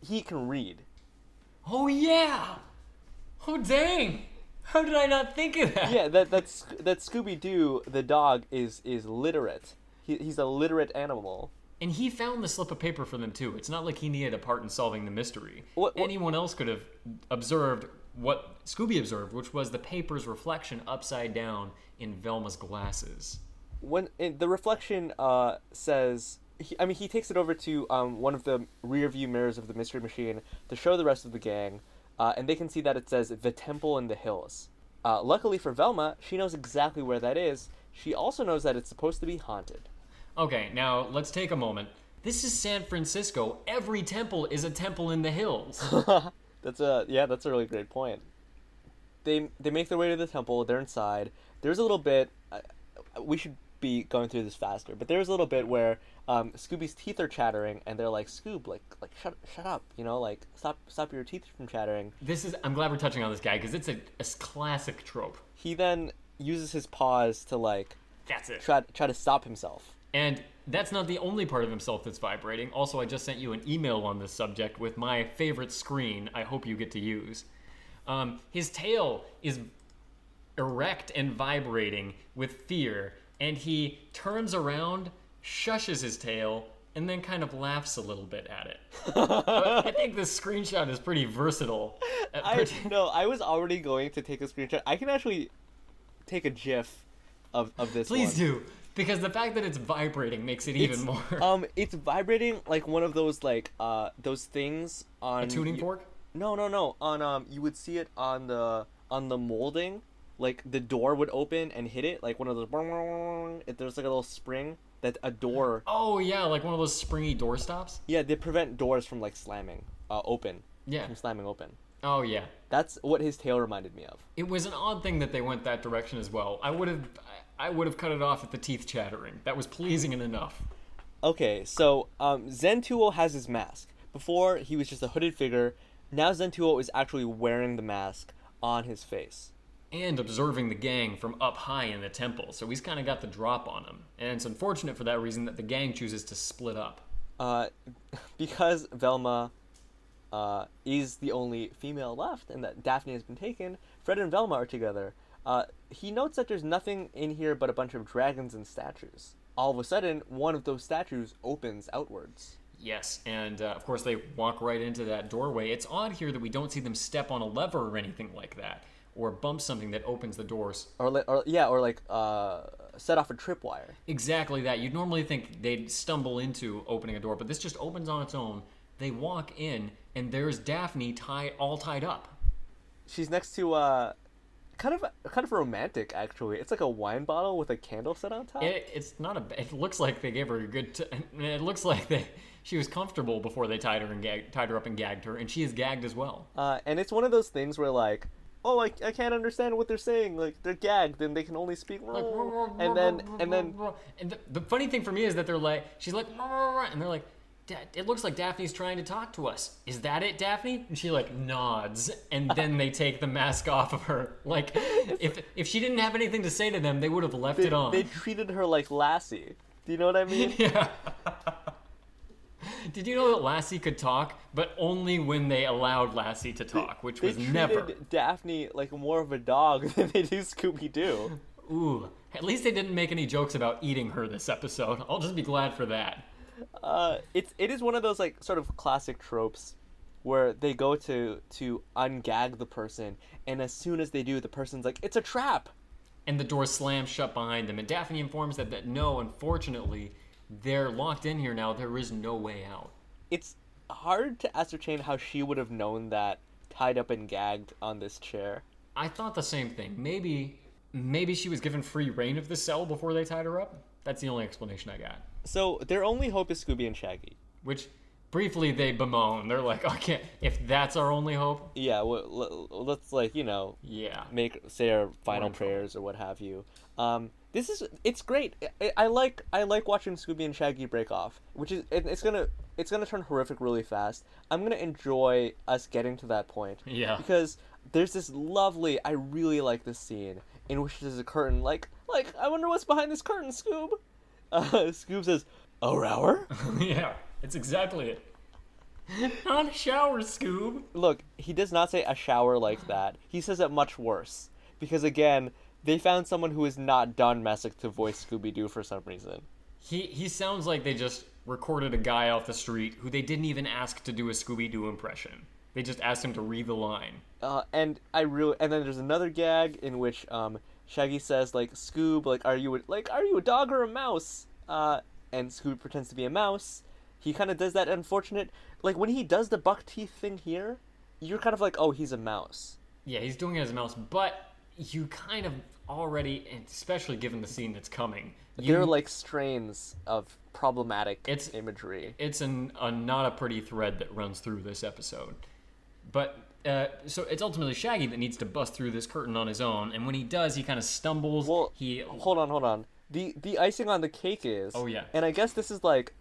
he can read. Oh, yeah! Oh, dang! How did I not think of that? yeah, that that's that Scooby Doo, the dog, is is literate. He, he's a literate animal. And he found the slip of paper for them, too. It's not like he needed a part in solving the mystery. What- what- Anyone else could have observed what Scooby observed, which was the paper's reflection upside down in Velma's glasses. When the reflection uh, says, he, I mean, he takes it over to um, one of the rear view mirrors of the mystery machine to show the rest of the gang, uh, and they can see that it says the temple in the hills. Uh, luckily for Velma, she knows exactly where that is. She also knows that it's supposed to be haunted. Okay, now let's take a moment. This is San Francisco. Every temple is a temple in the hills. That's a yeah, that's a really great point. They they make their way to the temple. They're inside. There's a little bit. Uh, we should be going through this faster, but there's a little bit where um, Scooby's teeth are chattering, and they're like, "Scoob, like like shut shut up," you know, like stop stop your teeth from chattering. This is. I'm glad we're touching on this guy because it's a, a classic trope. He then uses his paws to like That's it. try try to stop himself. And that's not the only part of himself that's vibrating. Also, I just sent you an email on this subject with my favorite screen. I hope you get to use. Um, his tail is erect and vibrating with fear, and he turns around, shushes his tail, and then kind of laughs a little bit at it. I think this screenshot is pretty versatile. Uh, I no, I was already going to take a screenshot. I can actually take a GIF of of this. Please one. do, because the fact that it's vibrating makes it even more. um, it's vibrating like one of those like uh those things on a tuning fork? No, no, no. On um, you would see it on the on the molding, like the door would open and hit it, like one of those. If there's like a little spring that a door. Oh yeah, like one of those springy door stops. Yeah, they prevent doors from like slamming, uh, open. Yeah. From slamming open. Oh yeah. That's what his tail reminded me of. It was an odd thing that they went that direction as well. I would have, I would have cut it off at the teeth chattering. That was pleasing and enough. Okay, so um, Zentuo has his mask. Before he was just a hooded figure. Now Zentuo is actually wearing the mask on his face. And observing the gang from up high in the temple, so he's kind of got the drop on him. And it's unfortunate for that reason that the gang chooses to split up. Uh, because Velma uh, is the only female left and that Daphne has been taken, Fred and Velma are together. Uh, he notes that there's nothing in here but a bunch of dragons and statues. All of a sudden, one of those statues opens outwards. Yes, and uh, of course they walk right into that doorway. It's odd here that we don't see them step on a lever or anything like that, or bump something that opens the doors. Or, li- or yeah, or like uh, set off a tripwire. Exactly that. You'd normally think they'd stumble into opening a door, but this just opens on its own. They walk in, and there's Daphne tied, all tied up. She's next to uh, kind of kind of romantic actually. It's like a wine bottle with a candle set on top. It, it's not a. It looks like they gave her a good. T- it looks like they she was comfortable before they tied her and gag, tied her up and gagged her, and she is gagged as well. Uh, and it's one of those things where like, oh, I, I can't understand what they're saying. Like they're gagged and they can only speak. and then and then and the, the funny thing for me is that they're like she's like and they're like it looks like daphne's trying to talk to us is that it daphne and she like nods and then they take the mask off of her like if if she didn't have anything to say to them they would have left they, it on they treated her like Lassie. Do you know what I mean? yeah did you know that lassie could talk but only when they allowed lassie to talk which They was treated never Daphne like more of a dog than they do Scooby Doo. ooh at least they didn't make any jokes about eating her this episode i'll just be glad for that Uh, it's it is one of those like sort of classic tropes where they go to to ungag the person, and as soon as they do, the person's like, "It's a trap." and the door slams shut behind them. And Daphne informs them that no, unfortunately, they're locked in here now. There is no way out. It's hard to ascertain how she would have known that tied up and gagged on this chair. I thought the same thing. Maybe, maybe she was given free reign of the cell before they tied her up. That's the only explanation I got. So their only hope is Scooby and Shaggy. Which, briefly, they bemoan. They're like, "Okay, if that's our only hope, Yeah, well, let's like you know yeah." make say our final in trouble. prayers or what have you. Um, this is it's great. I, I like I like watching Scooby and Shaggy break off, which is it, it's gonna it's gonna turn horrific really fast. I'm gonna enjoy us getting to that point Yeah. because there's this lovely. I really like this scene in which there's a curtain. Like like I wonder what's behind this curtain, Scoob. Uh, Scoob says, "A rower." yeah, it's exactly it. Not a shower, Scoob. Look, he does not say a shower like that. He says it much worse. Because again, they found someone who is not Don Messick to voice Scooby Doo for some reason. He he sounds like they just recorded a guy off the street who they didn't even ask to do a Scooby Doo impression. They just asked him to read the line. Uh, and I really, and then there's another gag in which um, Shaggy says like Scoob, like are you a, like are you a dog or a mouse? Uh, and Scoob pretends to be a mouse. He kind of does that unfortunate, like when he does the buck teeth thing here, you're kind of like, oh, he's a mouse. Yeah, he's doing it as a mouse, but you kind of already, especially given the scene that's coming, you, They're like strains of problematic It's- imagery. it's an, a not a pretty thread that runs through this episode. But uh, so it's ultimately Shaggy that needs to bust through this curtain on his own, and when he does, he kind of stumbles. Well, he hold on, hold on. The the icing on the cake is. Oh, yeah. And I guess this is like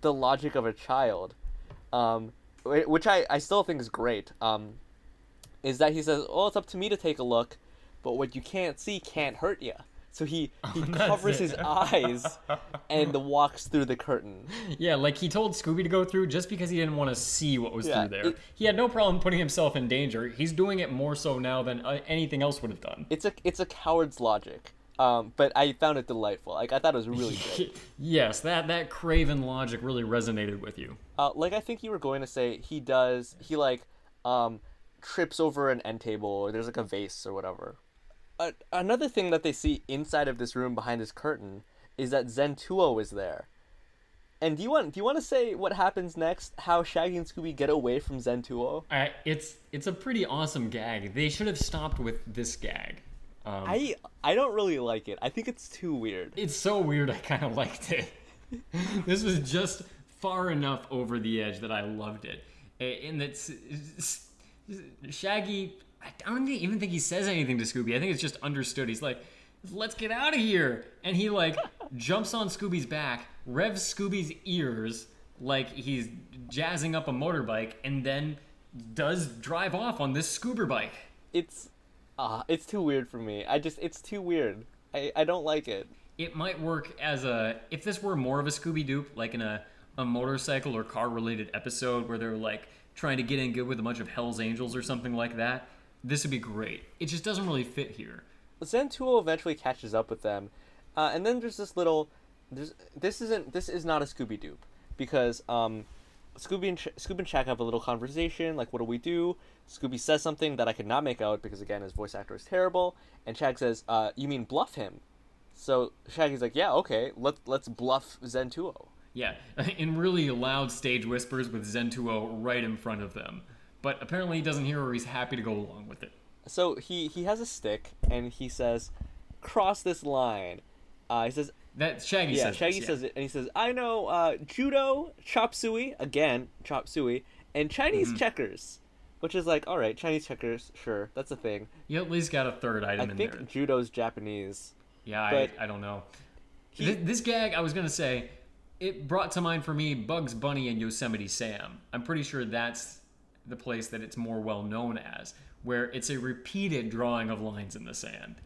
the logic of a child, um, which I I still think is great. Um, is that he says, "Oh, it's up to me to take a look, but what you can't see can't hurt you." So he he that's covers his eyes and walks through the curtain. Yeah, like he told Scooby to go through just because he didn't want to see what was Yeah, through there. it- he had no problem putting himself in danger. He's doing it more so now than uh, anything else would have done. It's a it's a coward's logic. Um, but I found it delightful. Like I thought it was really good. yes, that that craven logic really resonated with you. Uh, like I think you were going to say, he does. He like um trips over an end table, or there's like a vase or whatever. Uh, another thing that they see inside of this room behind this curtain is that Zentuo is there. And do you want do you want to say what happens next? How Shaggy and Scooby get away from Zentuo? I, it's it's a pretty awesome gag. They should have stopped with this gag. Um, I I don't really like it. I think it's too weird. it's so weird. I kind of liked it. this was just far enough over the edge that I loved it. And that's Shaggy. I don't even think he says anything to Scooby. I think it's just understood. He's like, "Let's get out of here," and he like jumps on Scooby's back, revs Scooby's ears like he's jazzing up a motorbike, and then does drive off on this Scoober bike. It's uh it's too weird for me. I just it's too weird. I I don't like it. it might work as a if this were more of a Scooby Doo, like in a a motorcycle or car related episode where they're like trying to get in good with a bunch of Hell's Angels or something like that. This would be great. It just doesn't really fit here. Zentuo eventually catches up with them, uh, and then there's this little. There's this isn't this is not a Scooby Doo because um, Scooby and Ch- Scooby and Shag have a little conversation like, "What do we do?" Scooby says something that I could not make out because again his voice actor is terrible, and Shag says, uh, "You mean bluff him?" So Shaggy's like, "Yeah, okay, let let's bluff Zentuo." Yeah, in really loud stage whispers with Zentuo right in front of them. But apparently he doesn't hear or he's happy to go along with it. So he he has a stick and he says, "Cross this line." Uh, he says, That Shaggy "Yeah." says. Shaggy this, says it, and he says, "I know uh, judo, chop suey again, chop suey, and Chinese Mm-hmm. checkers." Which is like, all right, Chinese checkers, sure, that's a thing. You at least got a third I item in think judo's Japanese. Yeah, I, I don't know. he- Thi- this gag, I was gonna say, it brought to mind for me Bugs Bunny and Yosemite Sam. I'm pretty sure that's the place that it's more well known as, where it's a repeated drawing of lines in the sand.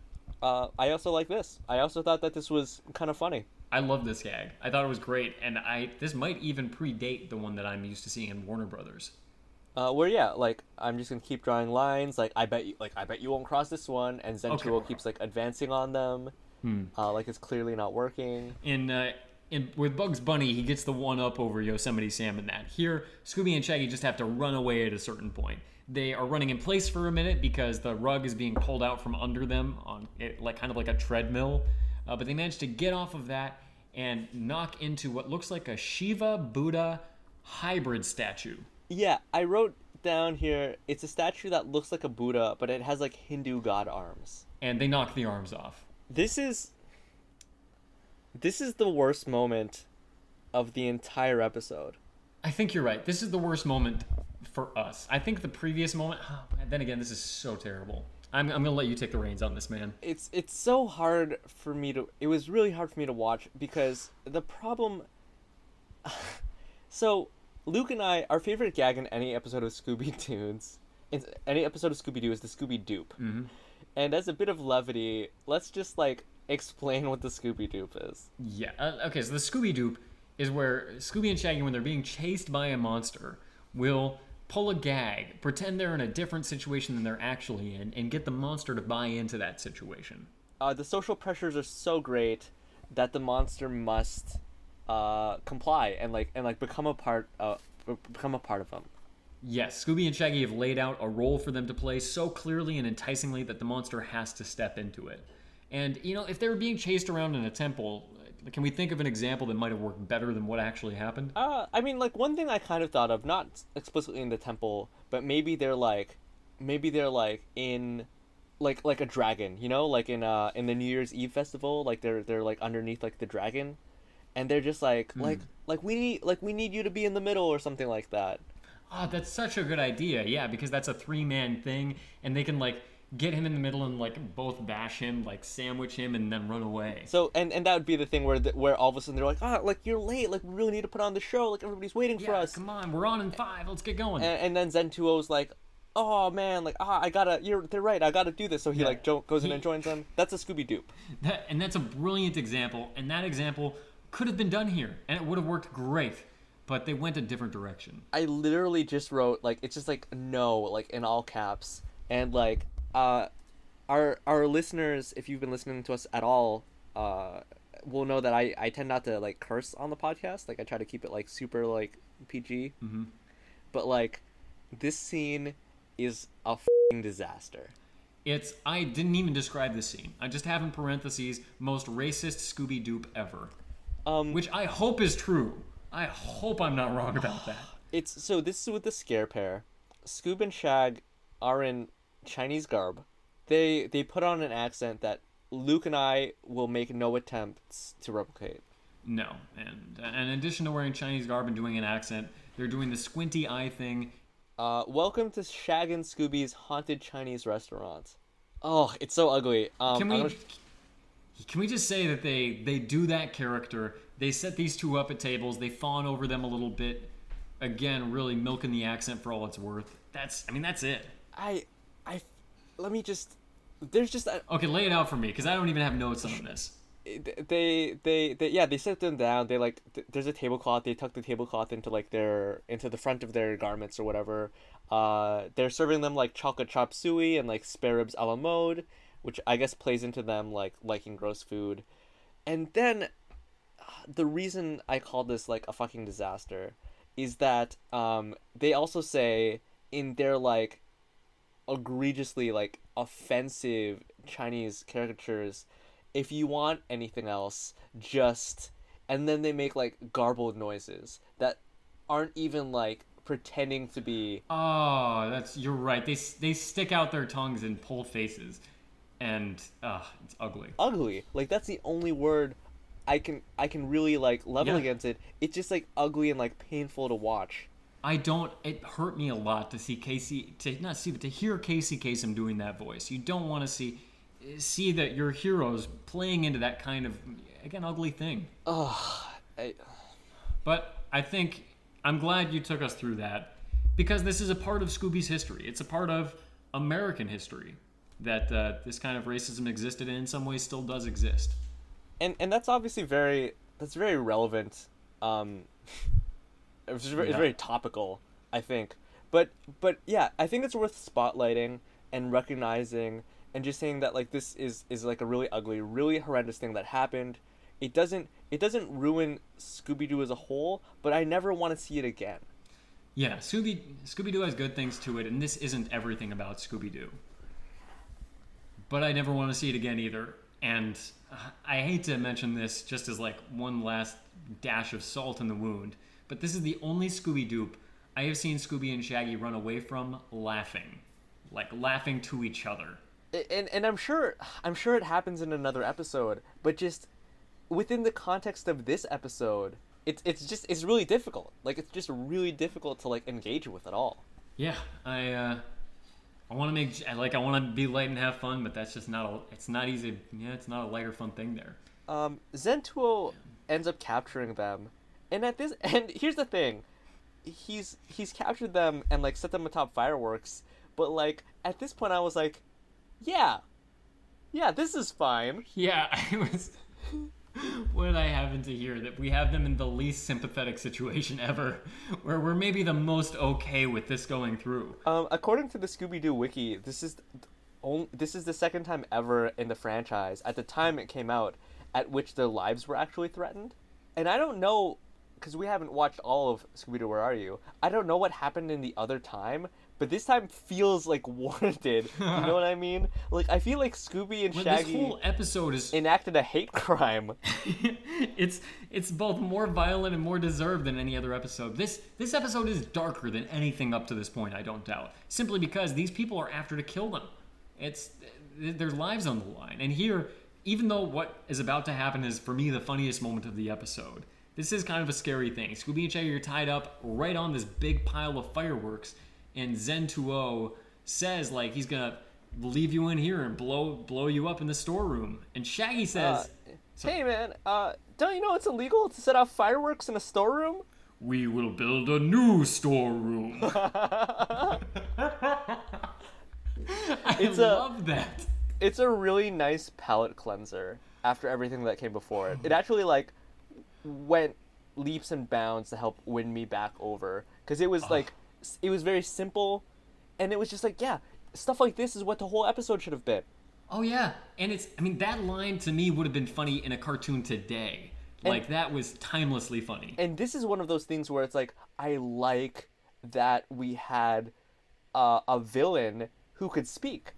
Uh, I also like this. I also thought that this was kind of funny. I love this gag. I thought it was great, and I this might even predate the one that I'm used to seeing in Warner Brothers. Uh, where yeah, like I'm just gonna keep drawing lines. Like I bet you, like I bet you won't cross this one, and Zentuo Okay. keeps like advancing on them. Uh, like it's clearly not working. in uh, in with Bugs Bunny, he gets the one up over Yosemite Sam in that. Here, Scooby and Shaggy just have to run away at a certain point. They are running in place for a minute because the rug is being pulled out from under them on it, like kind of like a treadmill. Uh, but they manage to get off of that and knock into what looks like a Shiva Buddha hybrid statue. Yeah, I wrote down here. It's a statue that looks like a Buddha, but it has like Hindu god arms. And they knock the arms off. This is. This is the worst moment of the entire episode. I think you're right. This is the worst moment for us. I think the previous moment. Oh, then again, this is so terrible. I'm, I'm gonna let you take the reins on this, man. it's it's so hard for me to it was really hard for me to watch because the problem so luke and i our favorite gag in any episode of scooby tunes in any episode of scooby-doo is the scooby doop Mm-hmm. and as a bit of levity let's just like explain what the scooby doop is Yeah. Uh, okay, so the Scooby Doop is where Scooby and Shaggy, when they're being chased by a monster, will pull a gag, pretend they're in a different situation than they're actually in, and get the monster to buy into that situation. uh, the social pressures are so great that the monster must uh, comply and like and like become a part uh, become a part of them Yes, Scooby and Shaggy have laid out a role for them to play so clearly and enticingly that the monster has to step into it. And, you know, if they were being chased around in a temple, can we think of an example that might have worked better than what actually happened? Uh, I mean, like one thing I kind of thought of, not explicitly in the temple, but maybe they're like, maybe they're like in, like like a dragon, you know, like in uh in the New Year's Eve festival, like they're they're like underneath like the dragon, and they're just like like like we need like we need you to be in the middle or something like that. Oh, that's such a good idea. Yeah, because that's a three man thing, and they can like get him in the middle and like both bash him, like sandwich him, and then run away. So and and that would be the thing where the, where all of a sudden they're like, ah, like you're late, like we really need to put on the show, like everybody's waiting for yeah, us, come on, we're on in five. Let's get going. and, and then Zentuo's like. Oh man, like ah, I gotta. You're. They're right. I gotta do this. So he Yeah. like jo- goes in He- and joins them. That's a Scooby Doo. That, and that's a brilliant example, and that example could have been done here, and it would have worked great. But they went a different direction. I literally just wrote like it's just like no like in all caps and like uh our our listeners if you've been listening to us at all uh will know that I I tend not to like curse on the podcast like I try to keep it like super like PG Mhm. but like this scene is a fing disaster It's I didn't even describe this scene. I just have in parentheses most racist Scooby Doop ever, um which I hope is true. I hope I'm not wrong about that. it's so this is with the scare pair Scoob and Shag are in Chinese garb they they put on an accent that Luke and I will make no attempts to replicate No, and, and in addition to wearing Chinese garb and doing an accent, they're doing the squinty eye thing. Uh, welcome to Shag and Scooby's haunted Chinese restaurant. Oh, it's so ugly. Um, Can we gonna- can we just say that they they do that character? They set these two up at tables. They fawn over them a little bit. Again, really milking the accent for all it's worth. That's I mean that's it. I, I, let me just. There's just a, Okay, lay it out for me because I don't even have notes on this. they, they, they, yeah, they set them down. They like, th- there's a tablecloth. They tuck the tablecloth into like their, into the front of their garments or whatever. Uh, they're serving them like chocolate chop suey and like spare ribs a la mode, which I guess plays into them like liking gross food. And then, uh, the reason I call this like a fucking disaster is that um they also say in their like egregiously like offensive Chinese caricatures, if you want anything else, just and then they make like garbled noises that aren't even like pretending to be Oh, that's you're right. They they stick out their tongues and pull faces, and uh, it's ugly. ugly. Like that's the only word I can I can really like level Yeah. against it. It's just like ugly and like painful to watch. I don't. It hurt me a lot to see Casey to not see, but to hear Casey Kasem doing that voice. You don't want to see see that your heroes playing into that kind of again ugly thing. I, But I think I'm glad you took us through that because this is a part of Scooby's history. It's a part of American history that uh, this kind of racism existed and in some ways still does exist. and and that's obviously very that's very relevant. Um, it's very, Yeah. very topical, I think. But but yeah, I think it's worth spotlighting and recognizing and just saying that like this is is like a really ugly, really horrendous thing that happened. It doesn't it doesn't ruin Scooby Doo as a whole, but I never want to see it again. Yeah, Scooby Scooby Doo has good things to it, and this isn't everything about Scooby Doo. But I never want to see it again either. And I hate to mention this just as like one last dash of salt in the wound, but this is the only Scooby Doo I have seen Scooby and Shaggy run away from laughing, like laughing to each other. and and I'm sure I'm sure it happens in another episode, but just within the context of this episode, it's it's just it's really difficult. Like it's just really difficult to like engage with at all. Yeah, I uh, I want to make like I want to be light and have fun, but that's just not a. It's not easy. Yeah, it's not a light or fun thing there. Um, Zentuo ends up capturing them, and at this and here's the thing, he's he's captured them and like set them atop fireworks, but like at this point I was like, yeah, yeah, this is fine. Yeah, I was. what did I happen to hear? That we have them in the least sympathetic situation ever, where we're maybe the most okay with this going through. Um, according to the Scooby Doo wiki, this is only, this is the second time ever in the franchise at the time it came out at which their lives were actually threatened. And I don't know because we haven't watched all of Scooby Doo. Where are you? I don't know what happened in the other time, but this time feels like warranted. you know what I mean? Like I feel like Scooby and But Shaggy this whole episode is enacted a hate crime. it's it's both more violent and more deserved than any other episode. This this episode is darker than anything up to this point, I don't doubt. Simply because these people are after to kill them. It's their lives on the line. And here, even though what is about to happen is for me the funniest moment of the episode, this is kind of a scary thing. Scooby and Shaggy are tied up right on this big pile of fireworks, and Zentuo says like he's gonna leave you in here and blow blow you up in the storeroom. And Shaggy says. Uh, hey man, uh, don't you know it's illegal to set off fireworks in a storeroom? We will build a new storeroom. I It's a- love that. it's a really nice palate cleanser after everything that came before it. It actually like went leaps and bounds to help win me back over because it was like it was very simple, and it was just like yeah, stuff like this is what the whole episode should have been. Oh yeah, and it's I mean that line to me would have been funny in a cartoon today. Like that was timelessly funny. And this is one of those things where it's like I like that we had uh, a villain who could speak.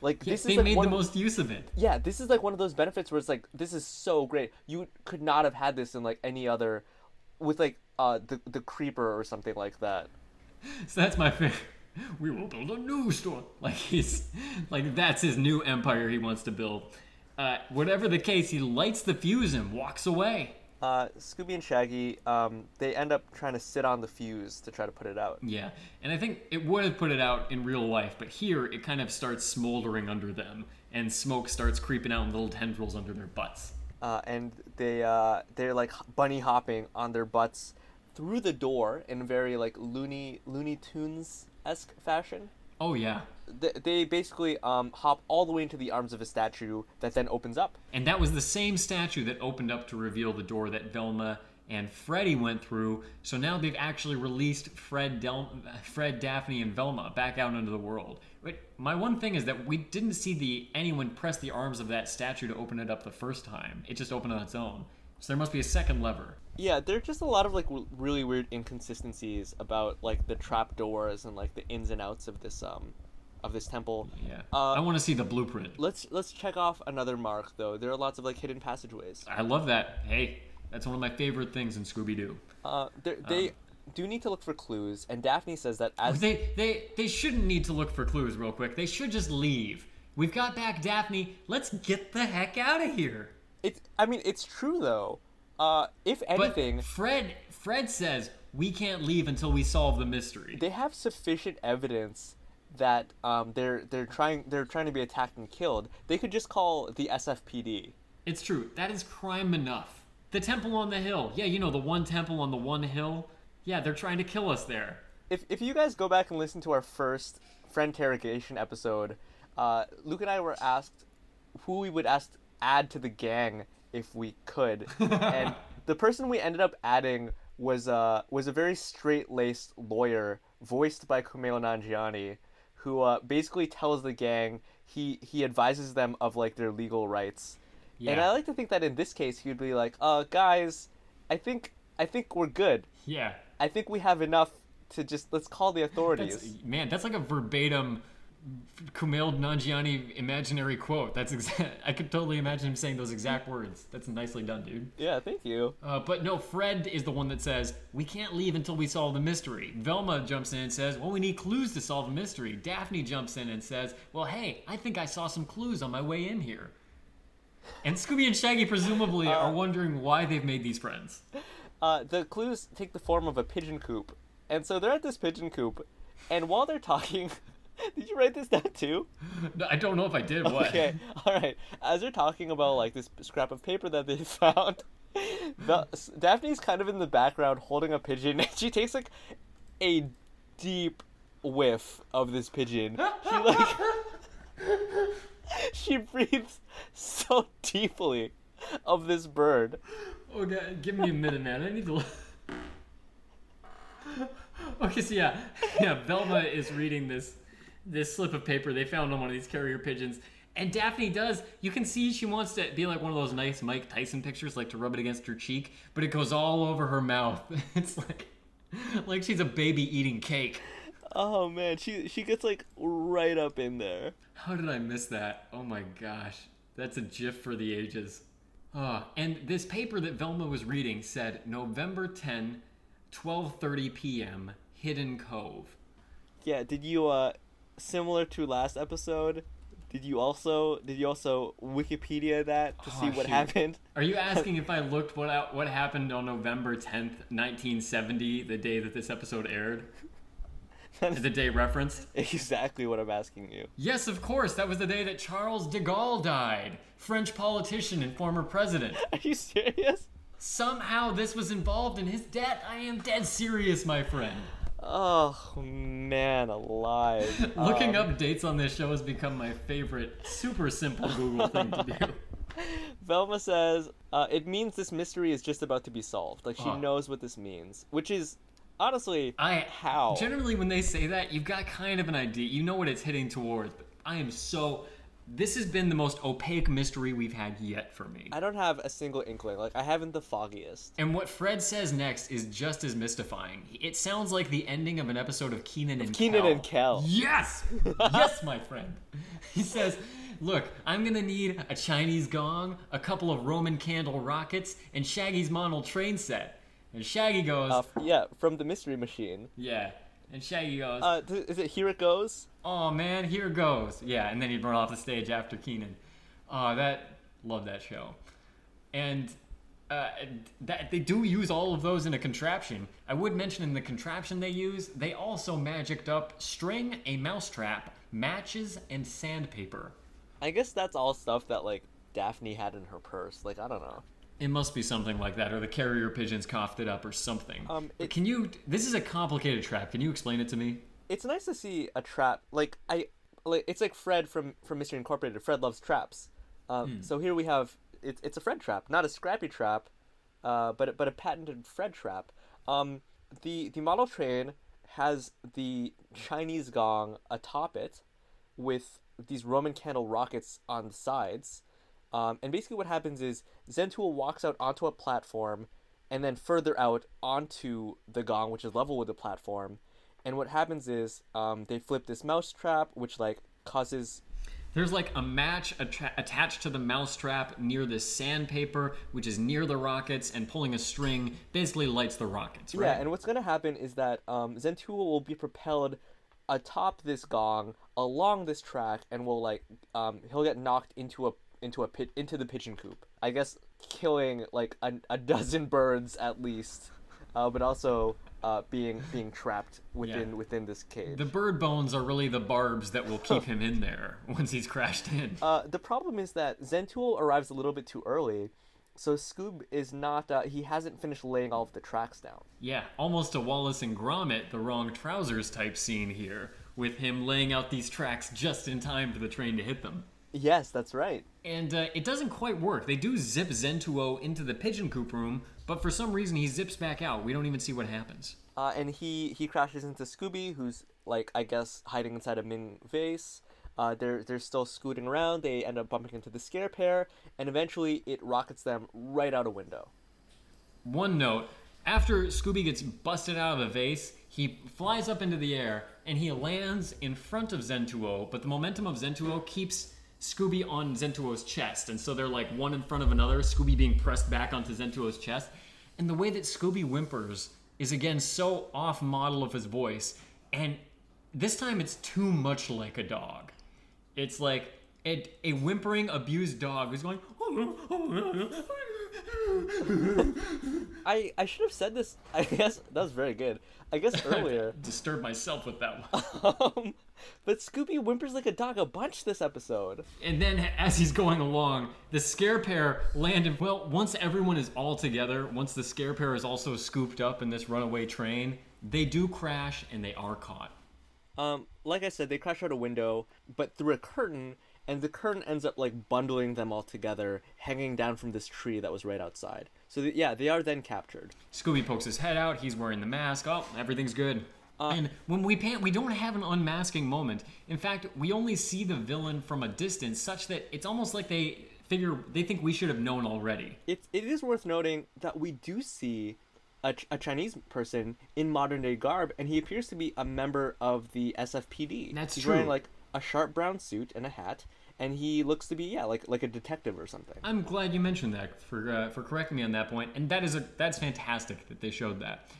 Like this they is like made the of- most use of it. yeah, this is like one of those benefits where it's like this is so great. You could not have had this in like any other with like uh the the creeper or something like that. So that's my favorite. We will build a new store. Like he's like that's his new empire he wants to build. Uh, whatever the case, he lights the fuse and walks away. Uh Scooby and Shaggy um they end up trying to sit on the fuse to try to put it out. Yeah, and I think it would have put it out in real life, but here it kind of starts smoldering under them, and smoke starts creeping out in little tendrils under their butts. Uh and they uh they're like bunny hopping on their butts through the door in very like loony Looney Tunes esque fashion. Oh yeah, They, they basically um hop all the way into the arms of a statue that then opens up. and that was the same statue that opened up to reveal the door that Velma and Freddy went through. So now they've actually released Fred, Del- Fred, Daphne, and Velma back out into the world. But my one thing is that we didn't see the anyone press the arms of that statue to open it up the first time. It just opened on its own. So there must be a second lever. Yeah, there are just a lot of like w- really weird inconsistencies about like the trap doors and like the ins and outs of this um of this temple. Yeah, Uh, I want to see the blueprint. Let's let's check off another mark though. There are lots of like hidden passageways. I love that. Hey, that's one of my favorite things in Scooby Doo. Uh, there- they do need to look for clues, and Daphne says that as They they they shouldn't need to look for clues real quick. They should just leave. We've got back Daphne. Let's get the heck out of here. it, I mean, it's true though. Uh, if But anything, Fred Fred says we can't leave until we solve the mystery. they have sufficient evidence that um, they're they're trying they're trying to be attacked and killed. They could just call the SFPD. It's true. That is crime enough. The temple on the hill. Yeah, you know the one temple on the one hill. Yeah, they're trying to kill us there. If if you guys go back and listen to our first friend interrogation episode, uh, Luke and I were asked who we would ask add to the gang if we could, and the person we ended up adding was uh was a very straight laced lawyer voiced by Kumail Nanjiani, who uh, basically tells the gang he he advises them of like their legal rights. Yeah. And I like to think that in this case he would be like, "Uh, guys, I think I think we're good. Yeah. I think we have enough to just let's call the authorities." That's, man, that's like a verbatim Kumail Nanjiani imaginary quote. That's exact. I could totally imagine him saying those exact words. That's nicely done, dude. yeah, thank you. Uh, but no, Fred is the one that says, We can't leave until we solve the mystery. Velma jumps in and says, Well, we need clues to solve the mystery. Daphne jumps in and says, Well, hey, I think I saw some clues on my way in here. And Scooby and Shaggy presumably are wondering why they've made these friends. Uh, the clues take the form of a pigeon coop, and so they're at this pigeon coop, and while they're talking, did you write this down too? No, I don't know if I did what. Okay, all right. As they're talking about like this scrap of paper that they found, the, Daphne's kind of in the background holding a pigeon, and she takes like a deep whiff of this pigeon. She like she breathes so deeply of this bird. Okay, give me a minute, man. I need to. okay, so yeah, yeah. Velma is reading this this slip of paper they found on one of these carrier pigeons, and Daphne does. You can see she wants to be like one of those nice Mike Tyson pictures, like to rub it against her cheek, but it goes all over her mouth. It's like like she's a baby eating cake. Oh man, she she gets like right up in there. How did I miss that? Oh my gosh. That's a gif for the ages. Ah, and this paper that Velma was reading said November 10, 12:30 p.m., Hidden Cove. Yeah, did you uh similar to last episode, did you also did you also Wikipedia that to oh, see Oh, what shoot. happened? Are you asking if I looked what out, what happened on November 10th, 1970, the day that this episode aired? Is the day referenced? exactly what I'm asking you. Yes, of course. That was the day that Charles de Gaulle died, French politician and former president. Are you serious? Somehow this was involved in his death. I am dead serious, my friend. Oh man, alive. Looking Um, up dates on this show has become my favorite, super simple Google thing to do. Velma says uh, it means this mystery is just about to be solved. Like she Oh. knows what this means, which is honestly I how. generally when they say that, you've got kind of an idea. You know what it's hitting towards. But I am so. This has been the most opaque mystery we've had yet for me. I don't have a single inkling. Like I haven't the foggiest. And what Fred says next is just as mystifying. It sounds like the ending of an episode of Kenan and Kenan Kel. and Kel. Yes, yes, my friend. He says, "Look, I'm gonna need a Chinese gong, a couple of Roman candle rockets, and Shaggy's model train set." And Shaggy goes, Uh, yeah, from the Mystery Machine. "Yeah." And Shaggy goes, Uh, is it Here It Goes? "Oh man, here goes." Yeah, and then he'd run off the stage after Kenan. Oh, that love that show. And uh, that they do use all of those in a contraption. I would mention in the contraption they use, they also magicked up string, a mousetrap, matches, and sandpaper. I guess that's all stuff that like Daphne had in her purse. Like I don't know. It must be something like that, or the carrier pigeons coughed it up, or something. Um, it- can you? This is a complicated trap. Can you explain it to me? It's nice to see a trap. Like I, like it's like Fred from from Mystery Incorporated. Fred loves traps. Um, So here we have it's it's a Fred trap, not a Scrappy trap, uh, but but a patented Fred trap. Um, the the model train has the Chinese gong atop it, with these Roman candle rockets on the sides. Um, and basically, what happens is Zentuo walks out onto a platform, and then further out onto the gong, which is level with the platform. And what happens is um, they flip this mouse trap, which like causes There's like a match attached to the mousetrap near the sandpaper, which is near the rockets, and pulling a string basically lights the rockets, right? Yeah, and what's gonna happen is that um, Zentuo will be propelled atop this gong along this track, and will like um, he'll get knocked into a into a pit into the pigeon coop. I guess killing like a, a dozen birds at least, uh, but also uh, being being trapped within Yeah. within this cage. the bird bones are really the barbs that will keep him in there once he's crashed in. Uh, the problem is that Zentuo arrives a little bit too early, so Scoob is not. Uh, he hasn't finished laying all of the tracks down. Yeah, almost a Wallace and Gromit, the wrong trousers type scene here, with him laying out these tracks just in time for the train to hit them. Yes, that's right. And uh, it doesn't quite work. They do zip Zentuo into the pigeon coop room, but for some reason he zips back out. We don't even see what happens. Uh, and he he crashes into Scooby, who's like I guess hiding inside a Ming vase. Uh, they're they're still scooting around. They end up bumping into the scare pair, and eventually it rockets them right out a window. One note after Scooby gets busted out of a vase, he flies up into the air and he lands in front of Zentuo, but the momentum of Zentuo keeps Scooby on Zentuo's chest. And so they're like one in front of another, Scooby being pressed back onto Zentuo's chest. And the way that Scooby whimpers is again so off model of his voice. And this time it's too much like a dog. It's like a, a whimpering, abused dog who's going. I I should have said this. I guess that was very good. I guess earlier. Disturb myself with that one. um, but Scooby whimpers like a dog a bunch this episode. And then as he's going along, the scare pair land in. Well, once everyone is all together, once the scare pair is also scooped up in this runaway train, they do crash and they are caught. Um, like I said, they crash out a window, but through a curtain, and the curtain ends up like bundling them all together, hanging down from this tree that was right outside. So th- yeah, they are then captured. Scooby pokes his head out. He's wearing the mask. Oh, everything's good. And when we pan, we don't have an unmasking moment. In fact, we only see the villain from a distance, such that it's almost like they figure they think we should have known already. It it is worth noting that we do see a, Ch- a Chinese person in modern day garb, and he appears to be a member of the SFPD. That's He's true. wearing like a sharp brown suit and a hat, and he looks to be yeah like like a detective or something. I'm glad you mentioned that for uh, for correcting me on that point, and that is a that's fantastic that they showed that.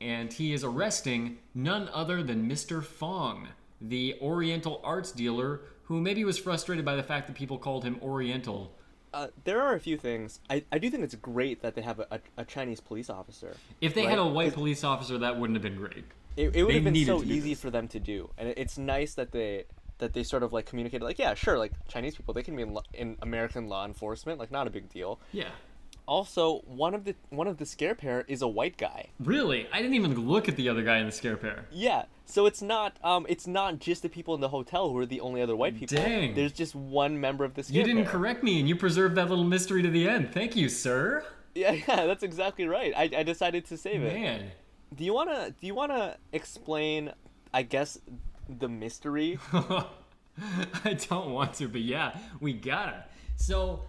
And he is arresting none other than Mr. Fong, the Oriental arts dealer, who maybe was frustrated by the fact that people called him Oriental. Uh, there are a few things. I, I do think it's great that they have a, a, a Chinese police officer. If they Right, had a white police officer, that wouldn't have been great. It, it would They have been so easy this. for them to do, and it- it's nice that they that they sort of like communicated like yeah sure like Chinese people they can be in, lo- in American law enforcement like not a big deal. Yeah. Also, one of the one of the scare pair is a white guy. Really? I didn't even look at the other guy in the scare pair. Yeah, so it's not um it's not just the people in the hotel who are the only other white people. Dang. There's just one member of the scare You didn't pair. correct me, and you preserved that little mystery to the end. Thank you, sir. Yeah, yeah, that's exactly right. I, I decided to save it. Man. Do you wanna do you wanna explain? I guess the mystery. I don't want to, but yeah, we gotta. So,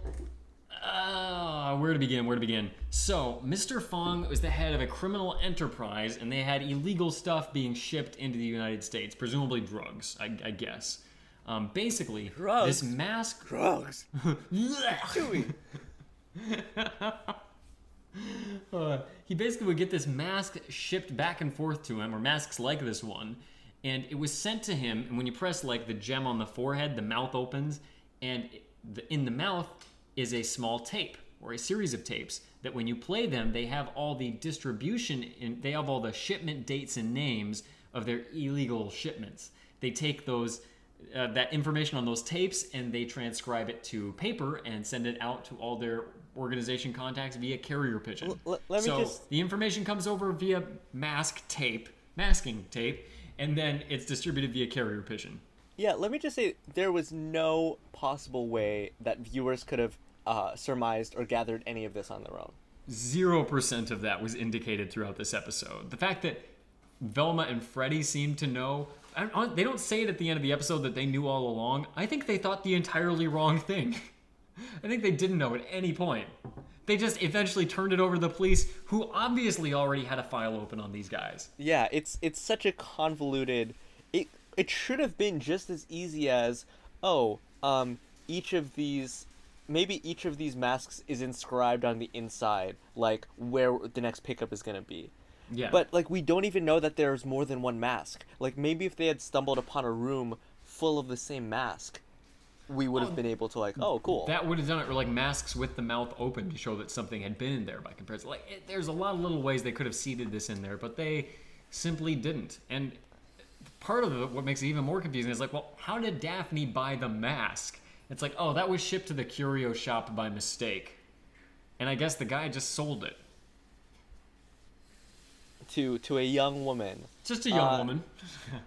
uh, where to begin? Where to begin? So, Mr. Fong was the head of a criminal enterprise, and they had illegal stuff being shipped into the United States, presumably drugs, I, I guess. Um, basically, Drugs? this mask. Drugs. Uh, he basically would get this mask shipped back and forth to him, or masks like this one, and it was sent to him. And when you press like the gem on the forehead, the mouth opens, and it- the, in the mouth is a small tape or a series of tapes that when you play them, they have all the distribution, in, they have all the shipment dates and names of their illegal shipments. They take those. Uh, that information on those tapes and they transcribe it to paper and send it out to all their organization contacts via carrier pigeon. L- let me so just- the information comes over via mask tape, masking tape, and then it's distributed via carrier pigeon. Yeah, let me just say there was no possible way that viewers could have uh, surmised or gathered any of this on their own. Zero percent of that was indicated throughout this episode. The fact that Velma and Freddy seem to know. I don't- They don't say it at the end of the episode that they knew all along. I think they thought the entirely wrong thing. I think they didn't know at any point. They just eventually turned it over to the police, who obviously already had a file open on these guys. Yeah, it's it's such a convoluted. It it should have been just as easy as oh um, each of these, maybe each of these masks is inscribed on the inside, like where the next pickup is gonna be. Yeah. But like we don't even know that there's more than one mask. Like maybe if they had stumbled upon a room full of the same mask, we would have oh. been able to like, oh, cool. That would have done it, or like masks with the mouth open to show that something had been in there by comparison. Like, it, there's a lot of little ways they could have seeded this in there, but they simply didn't. And part of it, what makes it even more confusing is like, well, how did Daphne buy the mask? It's like, oh, that was shipped to the curio shop by mistake. And I guess the guy just sold it. to to a young woman. Just a young Uh, woman.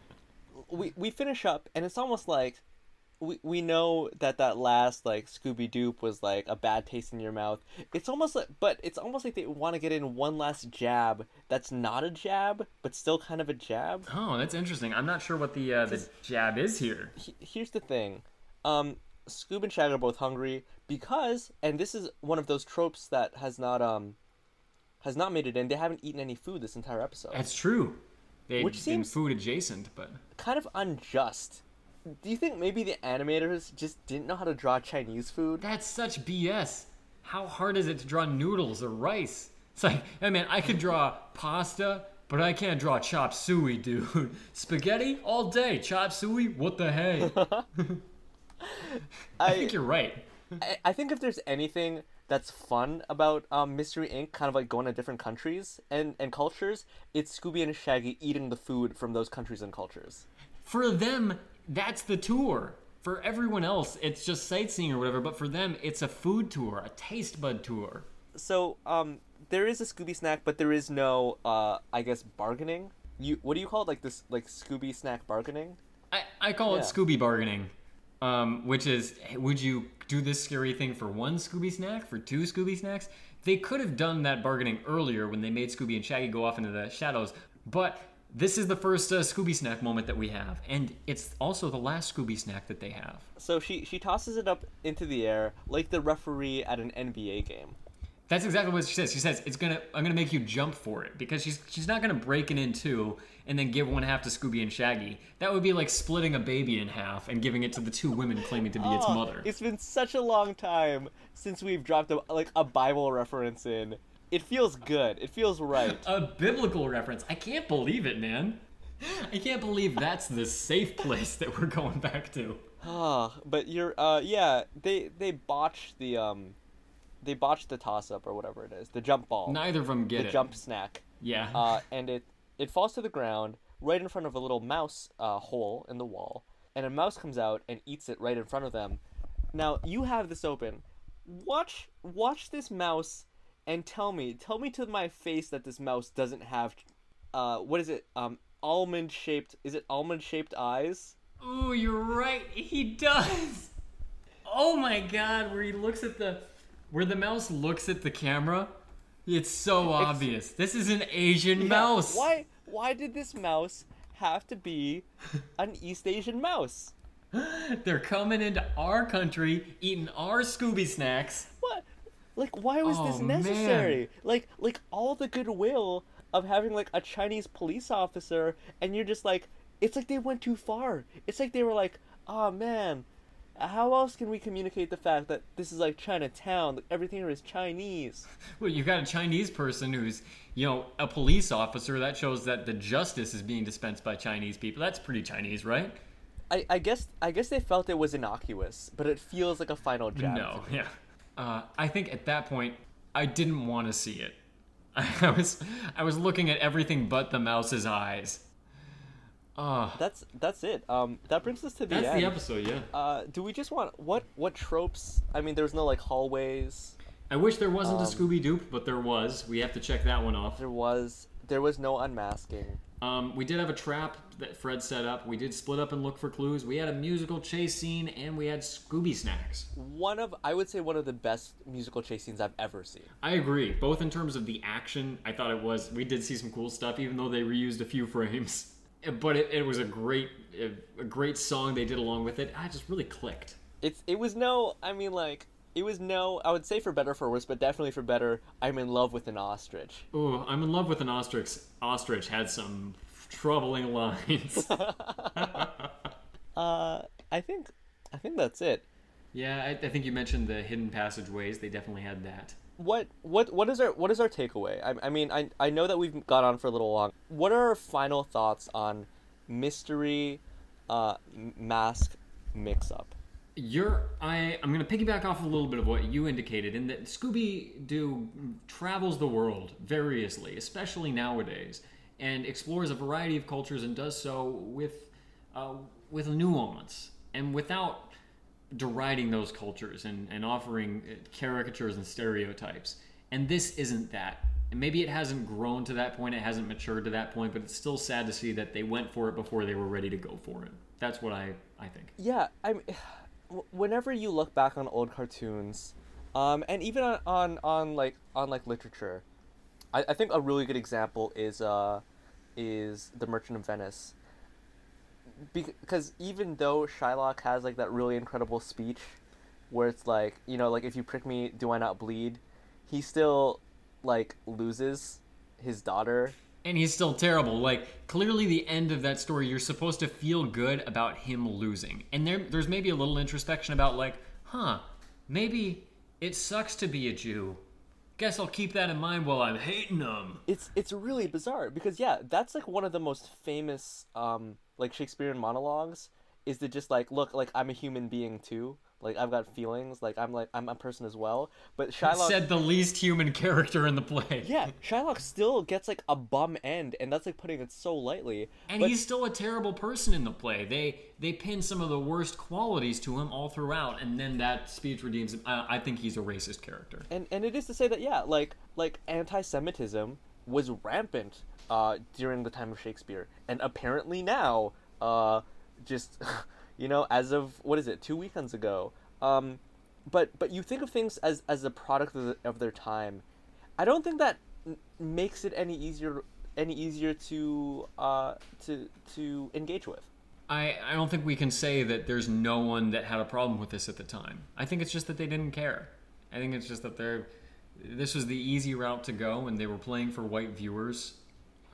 we we finish up and it's almost like we we know that that last like Scooby Doop was like a bad taste in your mouth. It's almost like but it's almost like they want to get in one last jab that's not a jab but still kind of a jab. Oh, that's interesting. I'm not sure what the uh, the jab is here. He- Here's the thing. Um Scoob and Shag are both hungry because and this is one of those tropes that has not um has not made it in. They haven't eaten any food this entire episode. That's true. They've Which seems- food adjacent, but kind of unjust. Do you think maybe the animators just didn't know how to draw Chinese food? That's such BS. How hard is it to draw noodles or rice? It's like, hey man, I could draw pasta, but I can't draw chop suey, dude. Spaghetti all day, chop suey, what the hey? I I, think you're right. I I think if there's anything that's fun about um, Mystery Inc., kind of like going to different countries and, and cultures, it's Scooby and Shaggy eating the food from those countries and cultures. For them, that's the tour. For everyone else, it's just sightseeing or whatever, but for them, it's a food tour, a taste bud tour. So um, there is a Scooby snack, but there is no, uh, I guess, bargaining. You what do you call it? Like this, like Scooby snack bargaining? I, I call it Scooby bargaining, um, which is would you do this scary thing for one Scooby snack, for two Scooby snacks? They could have done that bargaining earlier when they made Scooby and Shaggy go off into the shadows, but this is the first uh, Scooby snack moment that we have, and it's also the last Scooby snack that they have. So she she tosses it up into the air like the referee at an NBA game. That's exactly what she says. She says it's gonna I'm gonna make you jump for it because she's she's not gonna break it in two and then give one half to Scooby and Shaggy. That would be like splitting a baby in half and giving it to the two women claiming to be its Oh, mother. It's been such a long time since we've dropped a, like a Bible reference in. It feels good. It feels right. a biblical reference. I can't believe it, man. I can't believe that's the safe place that we're going back to. Ah, but you're uh yeah, they they botched the um they botched the toss up or whatever it is. The jump ball. Neither of them get it. the it. jump snack. Yeah. Uh and it it falls to the ground right in front of a little mouse uh hole in the wall. And a mouse comes out and eats it right in front of them. Now, you have this open. Watch watch this mouse and tell me, tell me to my face that this mouse doesn't have uh what is it? Um almond shaped is it almond shaped eyes? Ooh, you're right. He does. Oh my god, where he looks at the where the mouse looks at the camera. It's so obvious. This is an Asian Yeah, mouse. Why why did this mouse have to be an East Asian mouse? They're coming into our country, eating our Scooby snacks. What? Like why was this Oh, necessary? Like like all the goodwill of having like a Chinese police officer and you're just like it's like they went too far. It's like they were like, "Oh man, how else can we communicate the fact that this is like Chinatown, that everything here is Chinese?" Well, you've got a Chinese person who's, you know, a police officer. That shows that the justice is being dispensed by Chinese people. That's pretty Chinese, right? I, I guess I guess they felt it was innocuous, but it feels like a final jab. No, yeah. Uh, I think at that point, I didn't want to see it. I was, I was looking at everything but the mouse's eyes. Uh, That's that's it. Um, that brings us to the that's end. the episode, yeah. Uh, do we just want what what tropes? I mean, there's no like hallways. I wish there wasn't Um, a Scooby Doo, but there was. We have to check that one off. There was there was no unmasking. Um, we did have a trap that Fred set up. We did split up and look for clues. We had a musical chase scene, and we had Scooby snacks. One of I would say one of the best musical chase scenes I've ever seen. I agree. Both in terms of the action, I thought it was. We did see some cool stuff, even though they reused a few frames. But it, it was a great, a, great song they did along with it. I just really clicked. It's it was no. I mean like it was no. I would say for better or for worse, but definitely for better. I'm in love with an ostrich. Ooh, I'm in love with an ostrich. Ostrich had some troubling lines. Uh, I think I think that's it. Yeah, I, I think you mentioned the hidden passageways. They definitely had that. What what what is our what is our takeaway? I, I mean I I know that we've gone on for a little long. What are our final thoughts on mystery, uh, mask mix up? You're I I'm gonna piggyback off a little bit of what you indicated in that Scooby Doo travels the world variously, especially nowadays, and explores a variety of cultures and does so with uh, with nuance and without deriding those cultures and, and offering uh, caricatures and stereotypes. And this isn't that. And maybe it hasn't grown to that point, it hasn't matured to that point, but it's still sad to see that they went for it before they were ready to go for it. That's what I, I think. Yeah, I'm. Whenever you look back on old cartoons, um, and even on, on, on like on like literature, I, I think a really good example is uh, is the Merchant of Venice. Because even though Shylock has like that really incredible speech, where it's like you know like if you prick me, do I not bleed? He still like loses his daughter and he's still terrible. Like clearly, the end of that story, you're supposed to feel good about him losing, and there, there's maybe a little introspection about like, huh, maybe it sucks to be a Jew. I guess I'll keep that in mind while I'm hating them. It's it's really bizarre because yeah, that's like one of the most famous um like Shakespearean monologues is to just like look like I'm a human being too. Like I've got feelings. Like I'm like I'm a person as well. But Shylock said the least human character in the play. Yeah, Shylock still gets like a bum end, and that's like putting it so lightly. And but... he's still a terrible person in the play. They they pin some of the worst qualities to him all throughout, and then that speech redeems him. I, I think he's a racist character. And and it is to say that yeah, like like anti-Semitism was rampant uh, during the time of Shakespeare, and apparently now, uh, just. you know, as of what is it, two weekends ago. Um, but but you think of things as as a product of, the, of their time. I don't think that n- makes it any easier any easier to uh, to to engage with. I, I don't think we can say that there's no one that had a problem with this at the time. I think it's just that they didn't care. I think it's just that they're this was the easy route to go, and they were playing for white viewers.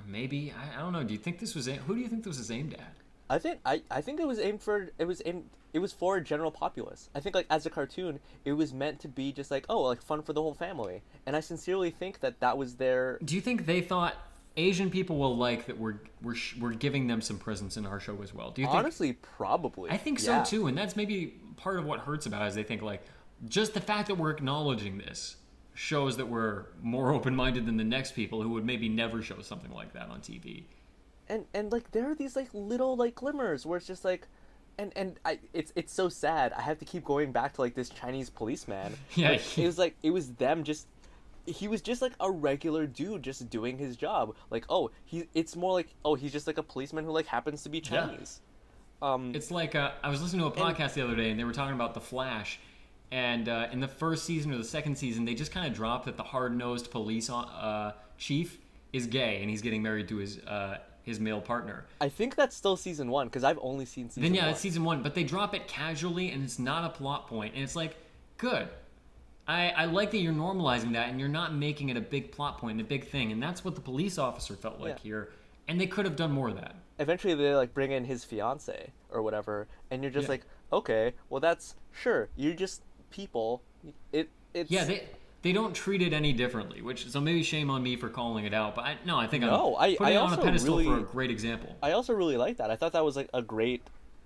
Maybe I, I don't know. Do you think this was who do you think this was aimed at? I think I, I think it was aimed for it was aimed it was for a general populace. I think like as a cartoon, it was meant to be just like oh like fun for the whole family, and I sincerely think that that was their. Do you think they thought Asian people will like that we're we're we're giving them some presence in our show as well? Do you think? Honestly, probably. I think yeah. so too, and that's maybe part of what hurts about it is they think like just the fact that we're acknowledging this shows that we're more open-minded than the next people who would maybe never show something like that on TV and and like there are these like little like glimmers where it's just like and and I it's it's so sad. I have to keep going back to like this Chinese policeman. Yeah, it was like it was them just he was just like a regular dude just doing his job. Like, oh, he it's more like oh, he's just like a policeman who like happens to be Chinese. Yeah. Um It's like uh, I was listening to a podcast and, the other day and they were talking about the Flash and uh, in the first season or the second season they just kind of dropped that the hard-nosed police uh, chief is gay and he's getting married to his uh, his male partner. I think that's still season one because I've only seen season. Then yeah, one. it's season one, but they drop it casually and it's not a plot point. and it's like, good. I, I like that you're normalizing that and you're not making it a big plot point and a big thing, and that's what the police officer felt like yeah. here, and they could have done more of that. Eventually, they like bring in his fiance or whatever, and you're just yeah. like, okay, well that's sure. You're just people. It it's yeah. They they don't treat it any differently. Which so maybe shame on me for calling it out, but I, no, I think no, I'm putting I, I it on a pedestal really, for a great example. I also really like that. I thought that was like a great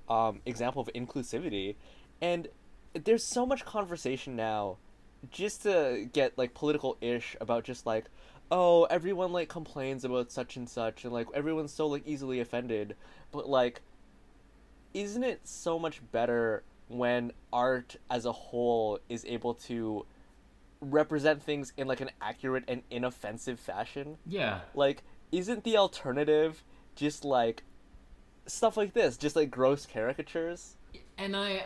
um, example of inclusivity, and there's so much conversation now, just to get like political ish about just like, oh, everyone like complains about such and such, and like everyone's so like easily offended, but like, isn't it so much better when art as a whole is able to represent things in like an accurate and inoffensive fashion. Yeah. Like, isn't the alternative just like stuff like this, just like gross caricatures? And I,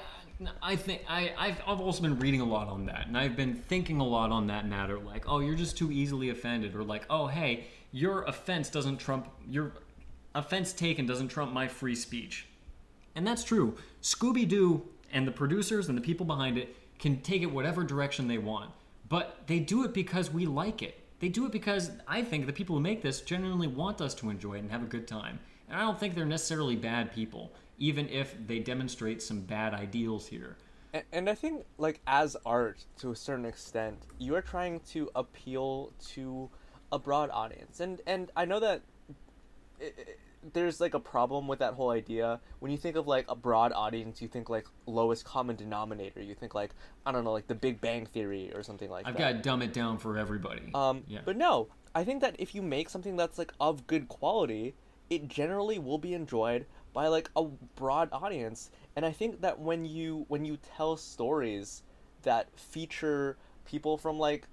I think I I've, I've also been reading a lot on that, and I've been thinking a lot on that matter. Like, oh, you're just too easily offended, or like, oh, hey, your offense doesn't trump your offense taken doesn't trump my free speech, and that's true. Scooby Doo and the producers and the people behind it can take it whatever direction they want. But they do it because we like it. They do it because I think the people who make this genuinely want us to enjoy it and have a good time. And I don't think they're necessarily bad people. even if they demonstrate some bad ideals here. And, and I think, like, as art, to a certain extent, you are trying to appeal to a broad audience. And, and I know that i i there's, like, a problem with that whole idea. When you think of, like, a broad audience, you think, like, lowest common denominator. You think, like, I don't know, like, the Big Bang Theory or something like that. I've got to dumb it down for everybody. Um, yeah. But no, I think that if you make something that's like of good quality, it generally will be enjoyed by like a broad audience. And I think that when you when you tell stories that feature people from like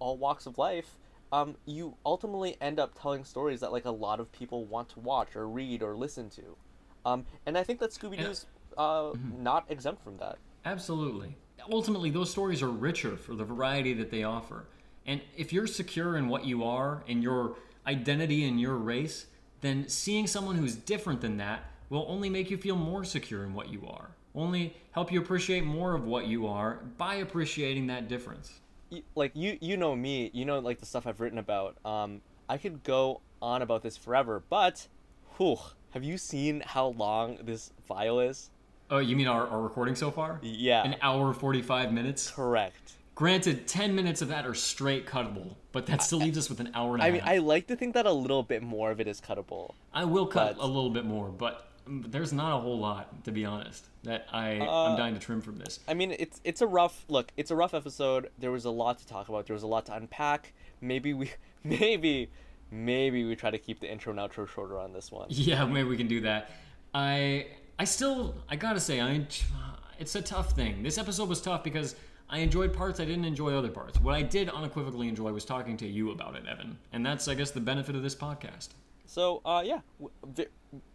all walks of life, um, you ultimately end up telling stories that like a lot of people want to watch or read or listen to. Um, and I think that Scooby Doo's uh, not exempt from that. Absolutely. Ultimately, those stories are richer for the variety that they offer. And if you're secure in what you are and your identity and your race, then seeing someone who's different than that will only make you feel more secure in what you are. Only help you appreciate more of what you are by appreciating that difference. Like you you know me you know like the stuff i've written about um i could go on about this forever but whew, have you seen how long this file is Oh, you mean our, our recording so far? yeah An hour 45 minutes? correct Granted, 10 minutes of that are straight cuttable, but that still leaves us with an hour and a i mean half. i like to think that a little bit more of it is cuttable I will cut But- a little bit more, but there's not a whole lot, to be honest, that I, Uh, I'm dying to trim from this. i mean it's it's a rough look it's a rough episode there was a lot to talk about there was a lot to unpack maybe we maybe maybe we try to keep the intro and outro shorter on this one Yeah, maybe we can do that. I I still I gotta say I it's a tough thing. This episode was tough because I enjoyed parts I didn't enjoy other parts. What I did unequivocally enjoy was talking to you about it, Evan, and that's I guess the benefit of this podcast. So, uh, yeah,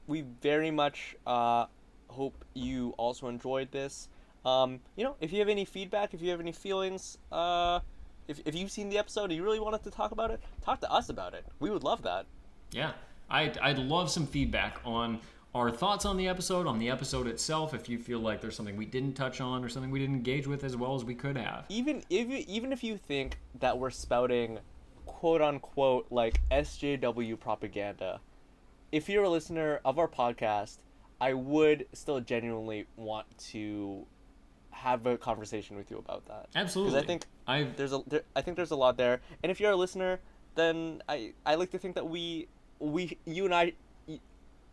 we very much uh, hope you also enjoyed this. Um, you know, if you have any feedback, if you have any feelings, uh, if, if you've seen the episode and you really wanted to talk about it, talk to us about it. We would love that. Yeah, I'd, I'd love some feedback on our thoughts on the episode, on the episode itself. If you feel like there's something we didn't touch on or something we didn't engage with as well as we could have. Even if you, even if you think that we're spouting quote unquote like SJW propaganda, if you're a listener of our podcast, I would still genuinely want to have a conversation with you about that. Absolutely. Because I think I there's a there, I think there's a lot there. And if you're a listener, then I I like to think that we we you and I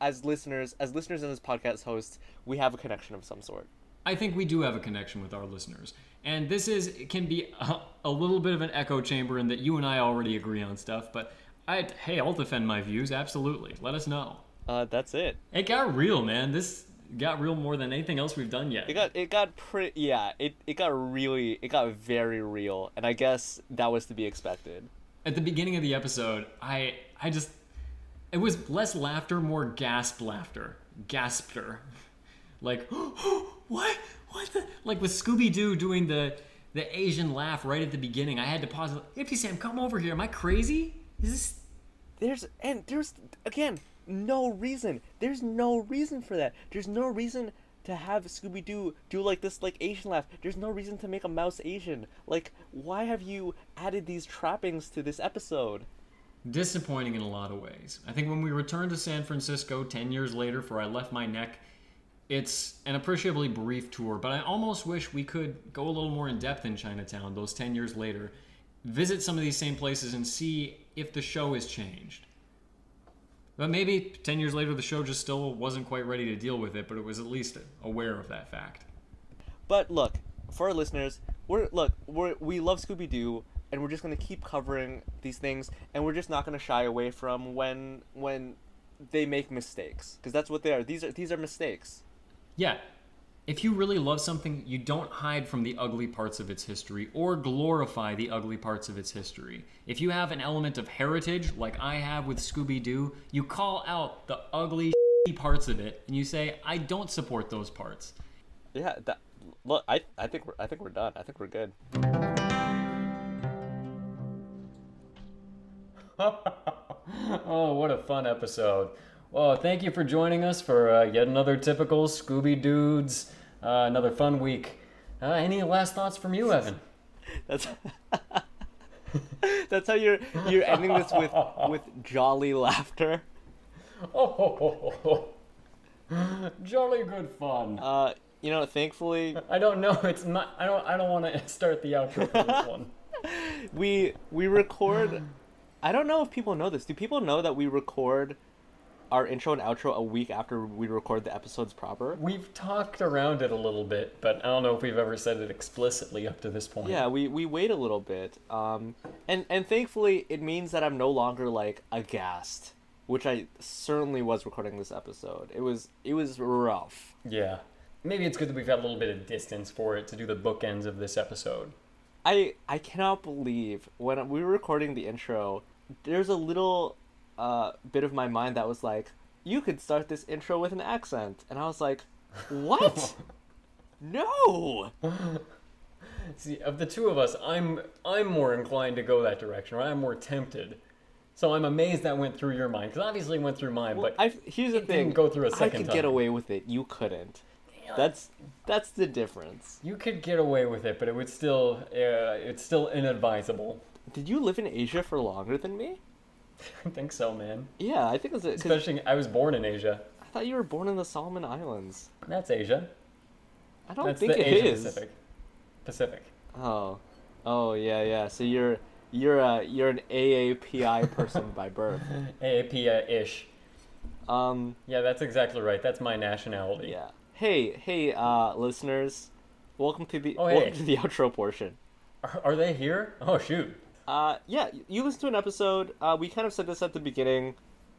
as listeners as listeners and as podcast hosts, we have a connection of some sort. I think we do have a connection with our listeners. And this is it can be a, a little bit of an echo chamber in that you and I already agree on stuff, but I hey, I'll defend my views absolutely. Let us know. Uh, that's it. It got real, man. This got real more than anything else we've done yet. It got it got pretty yeah. It it got really it got very real, and I guess that was to be expected. At the beginning of the episode, I I just it was less laughter, more gasp laughter. Gaspter. Like what? What the like with Scooby Doo doing the the Asian laugh right at the beginning. I had to pause. Hey, Sam, come over here. Am I crazy? Is this There's and there's again no reason. There's no reason for that. There's no reason to have Scooby Doo do like this like Asian laugh. There's no reason to make a mouse Asian. Like why have you added these trappings to this episode? disappointing in a lot of ways. I think when we return to San Francisco 10 years later for I Left My Neck, it's an appreciably brief tour, but I almost wish we could go a little more in depth in Chinatown those 10 years later, visit some of these same places and see if the show has changed. But maybe 10 years later the show just still wasn't quite ready to deal with it, but it was at least aware of that fact. But look, for our listeners, we're look, we're we love Scooby Doo and we're just going to keep covering these things and we're just not going to shy away from when when they make mistakes because that's what they are. These are these are mistakes. Yeah. If you really love something, you don't hide from the ugly parts of its history or glorify the ugly parts of its history. If you have an element of heritage, like I have with Scooby Doo, you call out the ugly parts of it and you say, I don't support those parts. Yeah, that look, I I think we're I think we're done. I think we're good. oh, what a fun episode. Well, thank you for joining us for uh, yet another typical Scooby Dudes, uh, another fun week. Uh, any last thoughts from you, Evan? That's That's how you're you're ending this with with jolly laughter. Oh, Jolly good fun. Uh, you know, thankfully, I don't know. It's not. I don't. I don't want to start the outro for this one. we we record. I don't know if people know this. Do people know that we record our intro and outro a week after we record the episodes proper? We've talked around it a little bit, but I don't know if we've ever said it explicitly up to this point. Yeah, we, we wait a little bit. Um, and and thankfully, it means that I'm no longer like aghast, which I certainly was recording this episode. It was it was rough. Yeah. Maybe it's good that we've had a little bit of distance for it to do the bookends of this episode. I I cannot believe when we were recording the intro, there's a little uh, bit of my mind that was like, you could start this intro with an accent, and I was like, what? no. See, of the two of us, I'm I'm more inclined to go that direction, or I'm more tempted. So I'm amazed that went through your mind, because obviously it went through mine, Well, but I here's the thing. go through a second I could get away with it. You couldn't. That's that's the difference. you could get away with it, but it would still uh, it's still inadvisable. Did you live in Asia for longer than me? I think so, man. Yeah, I think a, 'cause Especially, I was born in Asia. I thought you were born in the Solomon Islands. That's Asia. I don't That's think the it Asia is. Pacific. Pacific. Oh, oh yeah, yeah. So you're you're a you're an AAPI person by birth. AAP-ish. Um, Yeah, that's exactly right. That's my nationality. yeah. Hey, hey, uh, listeners, welcome to the Oh, welcome hey. to the outro portion. Are, are they here? Oh shoot. Uh, yeah, you listened to an episode. Uh, we kind of said this at the beginning.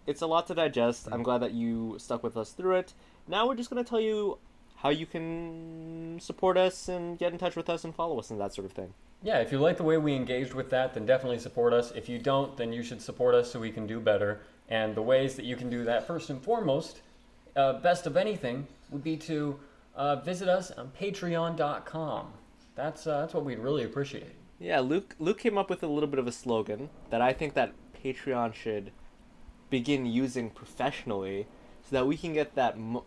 It's a lot to digest. I'm glad that you stuck with us through it. Now we're just gonna tell you how you can support us and get in touch with us and follow us and that sort of thing. Yeah, if you like the way we engaged with that, then definitely support us. If you don't, then you should support us so we can do better. And the ways that you can do that, first and foremost, uh, best of anything, would be to uh, visit us on patreon.com. That's, uh, that's what we'd really appreciate. Yeah, Luke. Luke came up with a little bit of a slogan that I think that Patreon should begin using professionally, so that we can get that mo-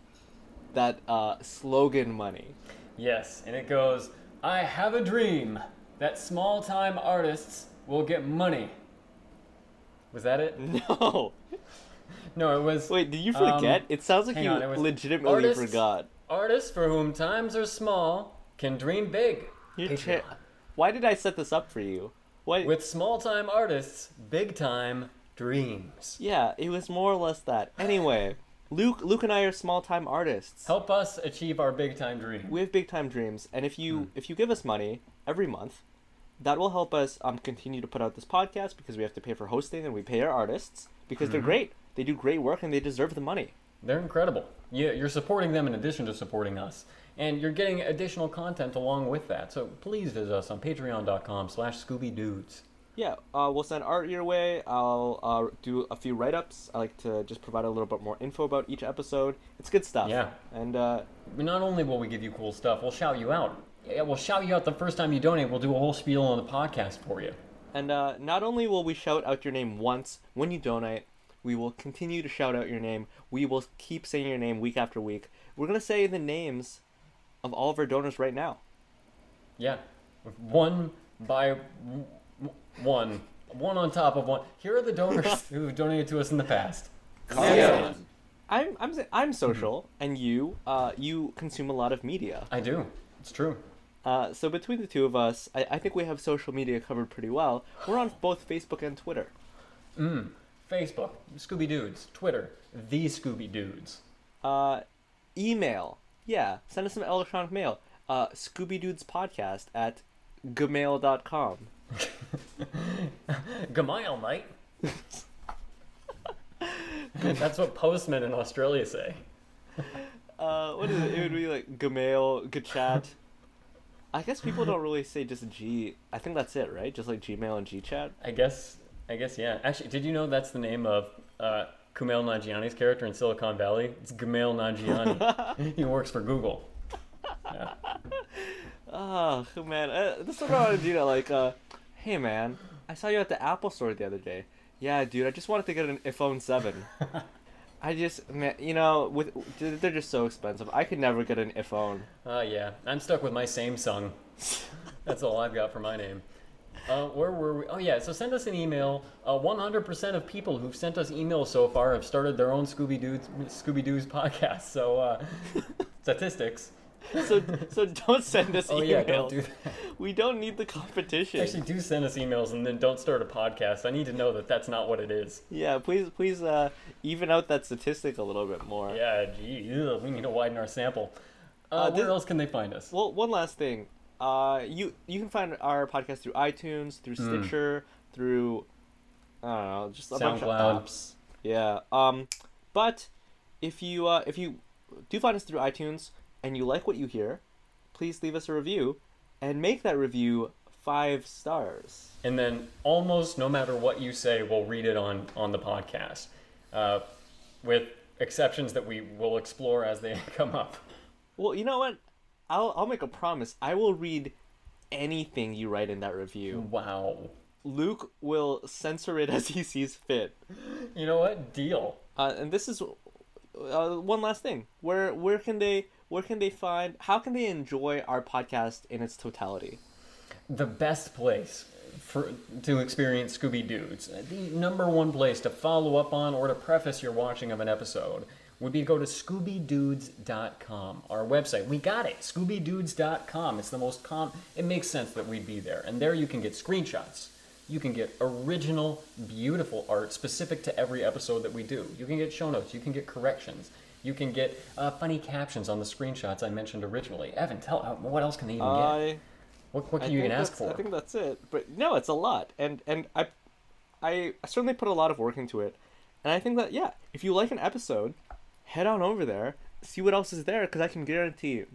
that uh, slogan money. Yes, and it goes I have a dream that small time artists will get money. Was that it? No, No, it was wait. Did you Um, forget? it sounds like you on, was legitimately artists- forgot. artists for whom times are small can dream big. You Patreon. cha- Why did I set this up for you? Why? With small time artists, big time dreams. yeah, it was more or less that. Anyway, Luke, Luke and I are small time artists. Help us achieve our big time dream. We have big time dreams, and if Hmm. you if you give us money every month, that will help us um continue to put out this podcast because we have to pay for hosting and we pay our artists because Mm-hmm. they're great. They do great work and they deserve the money. They're incredible. Yeah, you're supporting them in addition to supporting us. And you're getting additional content along with that. So please visit us on patreon.com slash scooby-dudes. Yeah, uh, we'll send art your way. I'll uh, do a few write ups. I like to just provide a little bit more info about each episode. It's good stuff. Yeah. And uh, Not only will we give you cool stuff, we'll shout you out. Yeah, we'll shout you out the first time you donate. We'll do a whole spiel on the podcast for you. and uh, not only will we shout out your name once when you donate, we will continue to shout out your name. We will keep saying your name week after week. We're gonna say the names of all of our donors right now. Yeah. One by w- w- one. One on top of one. Here are the donors who've donated to us in the past. Yeah. I'm I'm I'm social, and you uh you consume a lot of media. I do. It's true. Uh, so between the two of us, I, I think we have social media covered pretty well. We're on both Facebook and Twitter. Mm. Facebook, Scooby Dudes. Twitter, The Scooby Dudes. Uh, email, yeah, send us some electronic mail. Uh, Scooby Dudes podcast at gmail.com. Gamail night. That's what postmen in Australia say. Uh, what is it? It would be like Gmail, Gchat. I guess people don't really say just G. I think that's it, right? Just like Gmail and Gchat. I guess. I guess yeah. Actually, did you know that's the name of uh, Kumail Nanjiani's character in Silicon Valley? It's Gamail Nanjiani. he works for Google. Yeah. Oh man, uh, this is what I want to do. Now. Like, uh, hey man, I saw you at the Apple store the other day. Yeah, dude, I just wanted to get an iPhone seven. I just, man, you know, with they're just so expensive. I could never get an iPhone. Uh, yeah. I'm stuck with my Samsung. That's all I've got for my name. Uh, where were we? Oh yeah, so send us an email. Uh, 100% of people who've sent us emails so far have started their own Scooby Doo Scooby Dudes podcast. So uh, statistics. So so don't send us Oh emails. yeah, don't do that. We don't need the competition. Actually, do send us emails and then don't start a podcast. I need to know that that's not what it is. yeah, please please uh, even out that statistic a little bit more. Yeah, gee, ugh, we need to widen our sample. Uh, Uh, where else can they find us? Well, one last thing. Uh, you you can find our podcast through iTunes, through Hmm. Stitcher, through I don't know, just a bunch of apps. Yeah. Um, but if you uh, if you do find us through iTunes and you like what you hear, please leave us a review and make that review five stars. and then almost no matter what you say, we'll read it on on the podcast, uh, with exceptions that we will explore as they come up. Well, you know what? I'll I'll make a promise. I will read anything you write in that review. Wow. Luke will censor it as he sees fit. You know what? Deal. Uh, and this is uh, one last thing. Where where can they where can they find how can they enjoy our podcast in its totality? The best place for to experience Scooby Dudes, the number one place to follow up on or to preface your watching of an episode would be to go to ScoobyDudes.com, our website. We got it, ScoobyDudes.com. It's the most com. It makes sense that we'd be there, and there you can get screenshots. You can get original, beautiful art specific to every episode that we do. You can get show notes. You can get corrections. You can get uh, funny captions on the screenshots I mentioned originally. Evan, tell uh, what else can they even get? I What, what I can you think even ask for? I think that's it. But no, it's a lot, and and I I certainly put a lot of work into it, and I think that yeah, if you like an episode, head on over there, see what else is there, because I can guarantee you,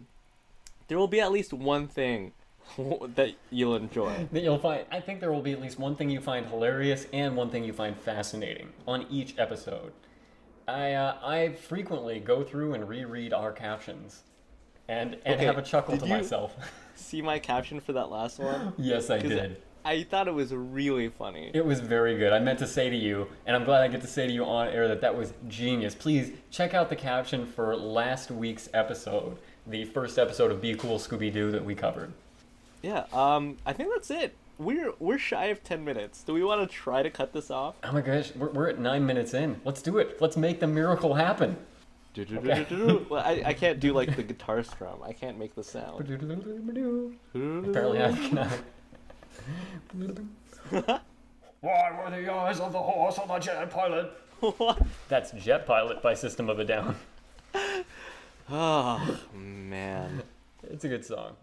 there will be at least one thing that you'll enjoy. that you'll find i think there will be at least one thing you find hilarious and one thing you find fascinating on each episode i uh, i frequently go through and reread our captions and and Okay, have a chuckle to myself See my caption for that last one? yes i did I thought it was really funny. it was very good i meant to say to you and i'm glad i get to say to you on air that that was genius please check out the caption for last week's episode the first episode of be cool scooby-doo that we covered Yeah, um, I think that's it. We're we're shy of ten minutes. Do we want to try to cut this off? oh my gosh we're, we're at nine minutes in let's do it let's make the miracle happen well, I, I can't do like the guitar strum. I can't make the sound. Apparently I cannot. Why were the eyes of the horse on the jet pilot? what? That's Jet Pilot by System of a Down. Oh man. It's a good song.